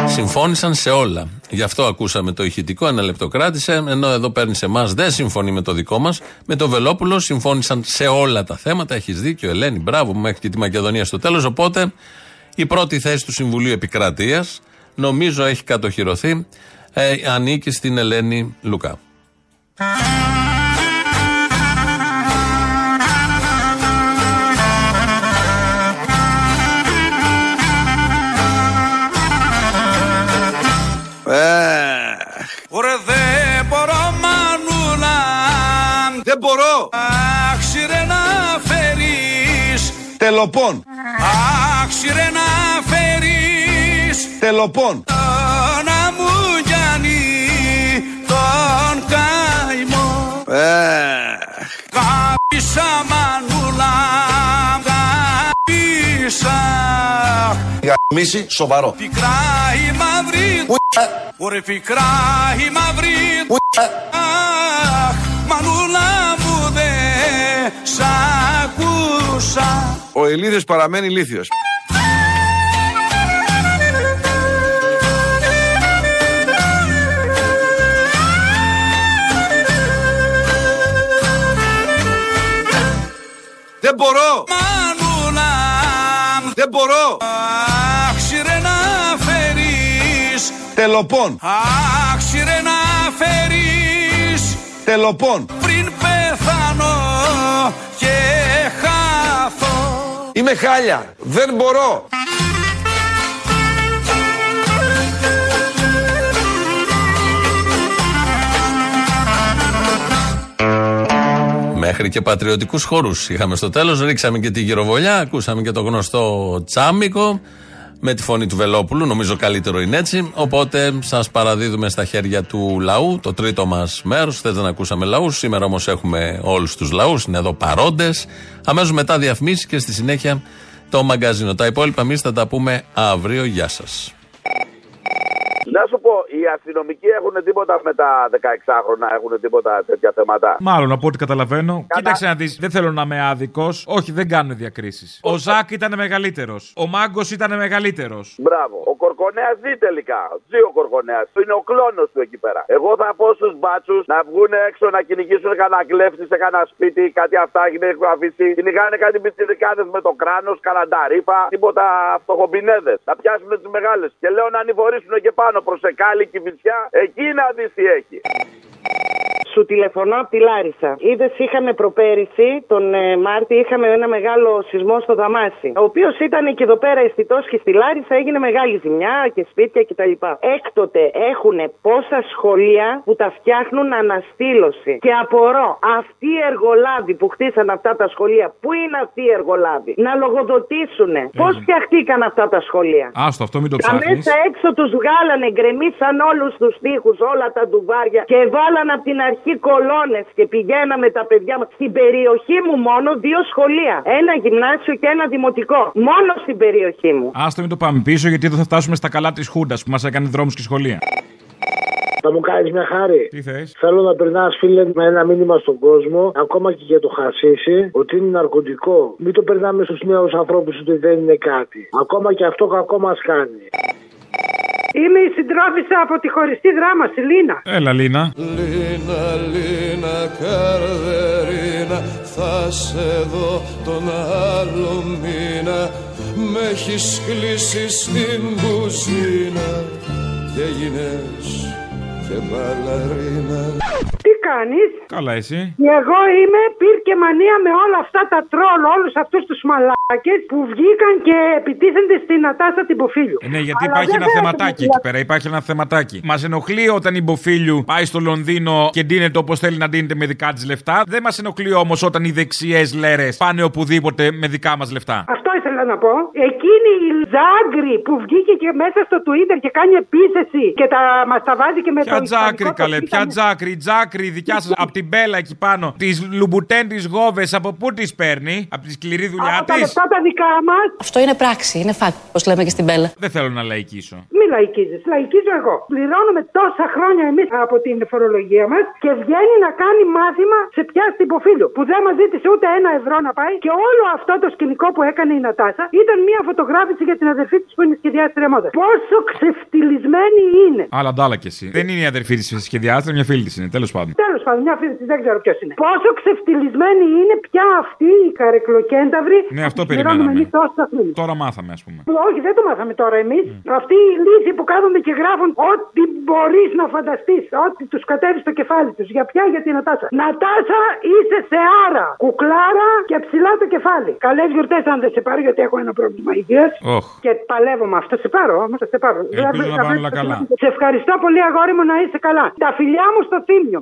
Συμφώνησαν σε όλα. Γι' αυτό ακούσαμε το ηχητικό, ένα λεπτό κράτησε. Ενώ εδώ παίρνει σε εμάς, δεν συμφωνεί με το δικό μας. Με το Βελόπουλο συμφώνησαν σε όλα τα θέματα. Έχεις δίκιο, Ελένη, μπράβο, μέχρι και τη Μακεδονία στο τέλος. Οπότε η πρώτη θέση του Συμβουλίου Επικρατείας, νομίζω έχει κατοχυρωθεί, ε, ανήκει στην Ελένη Λουκά. Τελοπών. Αχ σιρέ να φέρεις. Τελοπών. Να μου γιάνει τον καημό. Κάπησα μανούλα Κάπησα Γαμίση, σοβαρό. Πικρά η μαύρη. Ωραία πικρά η μαύρη. Αχ μανούλα μου δε σ' ακούσα Ο Ηλίθιος παραμένει ηλίθιος. Δεν μπορώ. Μανούλα Δεν μπορώ. Αχ σιρέ να φέρεις Τελοπών. Αχ σιρέ να φέρεις Τελοπών. Πριν πεθάνω και χάθω Είμαι χάλια. Δεν μπορώ. Μέχρι και πατριωτικούς χώρους είχαμε στο τέλος. Ρίξαμε και τη γυροβολιά, ακούσαμε και το γνωστό τσάμικο με τη φωνή του Βελόπουλου. Νομίζω καλύτερο είναι έτσι. Οπότε σας παραδίδουμε στα χέρια του λαού το τρίτο μας μέρος. Χθες δεν ακούσαμε λαούς. Σήμερα όμως έχουμε όλους τους λαούς. Είναι εδώ παρόντες. Αμέσως μετά διαφημίσεις και στη συνέχεια το μαγκαζίνο. Τα υπόλοιπα εμείς θα τα πούμε αύριο. Γεια σας. Να σου πω, οι αστυνομικοί έχουν τίποτα με τα 16χρονα, έχουν τίποτα τέτοια θέματα; Μάλλον από ό,τι καταλαβαίνω. Κοίταξε να δεις, δεν θέλω να είμαι άδικος. Όχι, δεν κάνουν διακρίσεις. Ο Ζακ ήταν μεγαλύτερος. Ο Μάγκος ήταν μεγαλύτερος. Μπράβο. Ο Κορκονέας ζει τελικά. Ζει ο Κορκονέας. Είναι ο κλόνος του εκεί πέρα. Εγώ θα πω στους μπάτσους να βγουν έξω να κυνηγήσουν κανένα κλέφτη σε κανένα σπίτι, κάτι αυτά έχει αφήσει. Κυνηγάνε κάτι πιτσιρικάδε με το κράνος, κανένα ταρήφα, τίποτα φτωχομπινέδε. Να πιάσουν τις μεγάλες. Και λέω να ανηφορήσουν και πάνω προς Εκάλη και Βυσιά. Εκεί να δεις τι έχει. Σου τηλεφωνώ από τη Λάρισα. Είδες, είχαμε προπέρυσι, τον ε, Μάρτι, είχαμε ένα μεγάλο σεισμό στο Δαμάσι. Ο οποίος ήταν και εδώ πέρα αισθητός και στη Λάρισα έγινε μεγάλη ζημιά και σπίτια κτλ. Έκτοτε έχουν πόσα σχολεία που τα φτιάχνουν αναστήλωση. Και απορώ, αυτοί οι εργολάβοι που χτίσαν αυτά τα σχολεία, πού είναι αυτοί οι εργολάβοι, να λογοδοτήσουν. Πώς φτιαχτήκαν αυτά τα σχολεία; Άστο, αυτό μην το Τα ψάχνεις. μέσα έξω τους βγάλανε, γκρεμίσαν όλους τους τοίχους, όλα τα ντουβάρια και βάλαν από την αρχή κολόνες και πηγαίναμε τα παιδιά μας. Στην περιοχή μου μόνο δύο σχολεία. Ένα γυμνάσιο και ένα δημοτικό. Μόνο στην περιοχή μου. Άστο μην το πάμε πίσω γιατί εδώ θα φτάσουμε στα καλά της Χούντας που μας έκανε δρόμους και σχολεία. Θα μου κάνεις μια χάρη. Τι θες; Θέλω να περνάς, φίλε, με ένα μήνυμα στον κόσμο, ακόμα και για το χασίσι, ότι είναι ναρκωτικό. Μην το περνάμε στους νέους ανθρώπους ότι δεν είναι κάτι. Ακόμα και αυτό κακό μας κάνει. Είμαι η συντρόφισσα από τη χωριστή δράμα, η Λίνα. Έλα, Λίνα. Λίνα, Λίνα, καρδερίνα, θα σε δω τον άλλο μήνα με έχεις κλείσει στην κουζίνα και έγινες και μπαλαρίνα Τι κάνεις; Καλά, εσύ. Εγώ είμαι πυρ και μανία με όλα αυτά τα τρόλ, όλους αυτούς τους μαλάκες που βγήκαν και επιτίθενται στην Ατάσα την Ποφίλου. Ε, ναι, γιατί Αλλά υπάρχει δεν ένα θα θεματάκι έρθουμε εκεί πέρα. Υπάρχει ένα θεματάκι. Μας ενοχλεί όταν η Μποφίλιου πάει στο Λονδίνο και ντύνεται όπως θέλει να ντύνεται με δικά της λεφτά. Δεν μας ενοχλεί όμως όταν οι δεξιές λέρες πάνε οπουδήποτε με δικά μας λεφτά. Αυτό ήθελα να πω. Εκείνη η Ζάγκρη που βγήκε και μέσα στο Twitter και κάνει επίθεση και τα μας τα βάζει και με Ποια τον τζάκρη, Ισπανικό καλέ, το ποια ήταν- τζάκρη, η τζάκρη δικιά σας, από την Μπέλα εκεί πάνω. Τι λουμπουτέν της γόβες, από πού τις παίρνει, από τη σκληρή δουλειά Από τα της; λεφτά τα δικά μας. Αυτό είναι πράξη, είναι fact, όπως λέμε και στην Μπέλα. Δεν θέλω να λαϊκίσω. Μη λαϊκίζεις. Λαϊκίζω εγώ. Πληρώνουμε τόσα χρόνια εμείς από την φορολογία μας και βγαίνει να κάνει μάθημα σε πια στην Ποφίλου. Που δεν μας ζήτησε ούτε ένα ευρώ να πάει και όλο αυτό το σκηνικό που έκανε η Νατάσα ήταν μια φωτογράφηση για την αδερφή της που είναι σχεδιάστρια μόδας. Πόσο ξεφτυλισμένη είναι. Αλλά ντάλα κι εσύ. Δεν είναι η αδερφή της σχεδιάστρια, μια φίλη της είναι, τέλος πάντων. Τέλος πάντων, μια φίλη της δεν ξέρω ποιος είναι. Πόσο ξεφτυλισμένη είναι πια αυτή η καρεκλοκένταυρη. Ναι, αυτό που πληρώνουμε περιμέναμε. εμείς τόσα χρόνια. Τώρα μάθαμε, ας πούμε. Όχι, δεν το μάθαμε τώρα εμείς. Αυτοί οι λύσοι που κάθονται και γράφουν ό,τι μπορείς να φανταστείς, ό,τι τους κατέβει στο κεφάλι τους. Για ποια, για την Νατάσα; Νατάσα, είσαι σε άρα. Κουκλάρα και ψηλά το κεφάλι. Καλές γιορτές, αν δεν σε πάρω, γιατί έχω ένα πρόβλημα υγεία. Όχ. Και παλεύω με αυτό. Σε πάρω, όμως θα σε πάρω. Ελπίζω να πάνε όλα καλά. Σε ευχαριστώ πολύ, αγόρι μου, να είσαι καλά. Τα φιλιά μου στο θύμιο.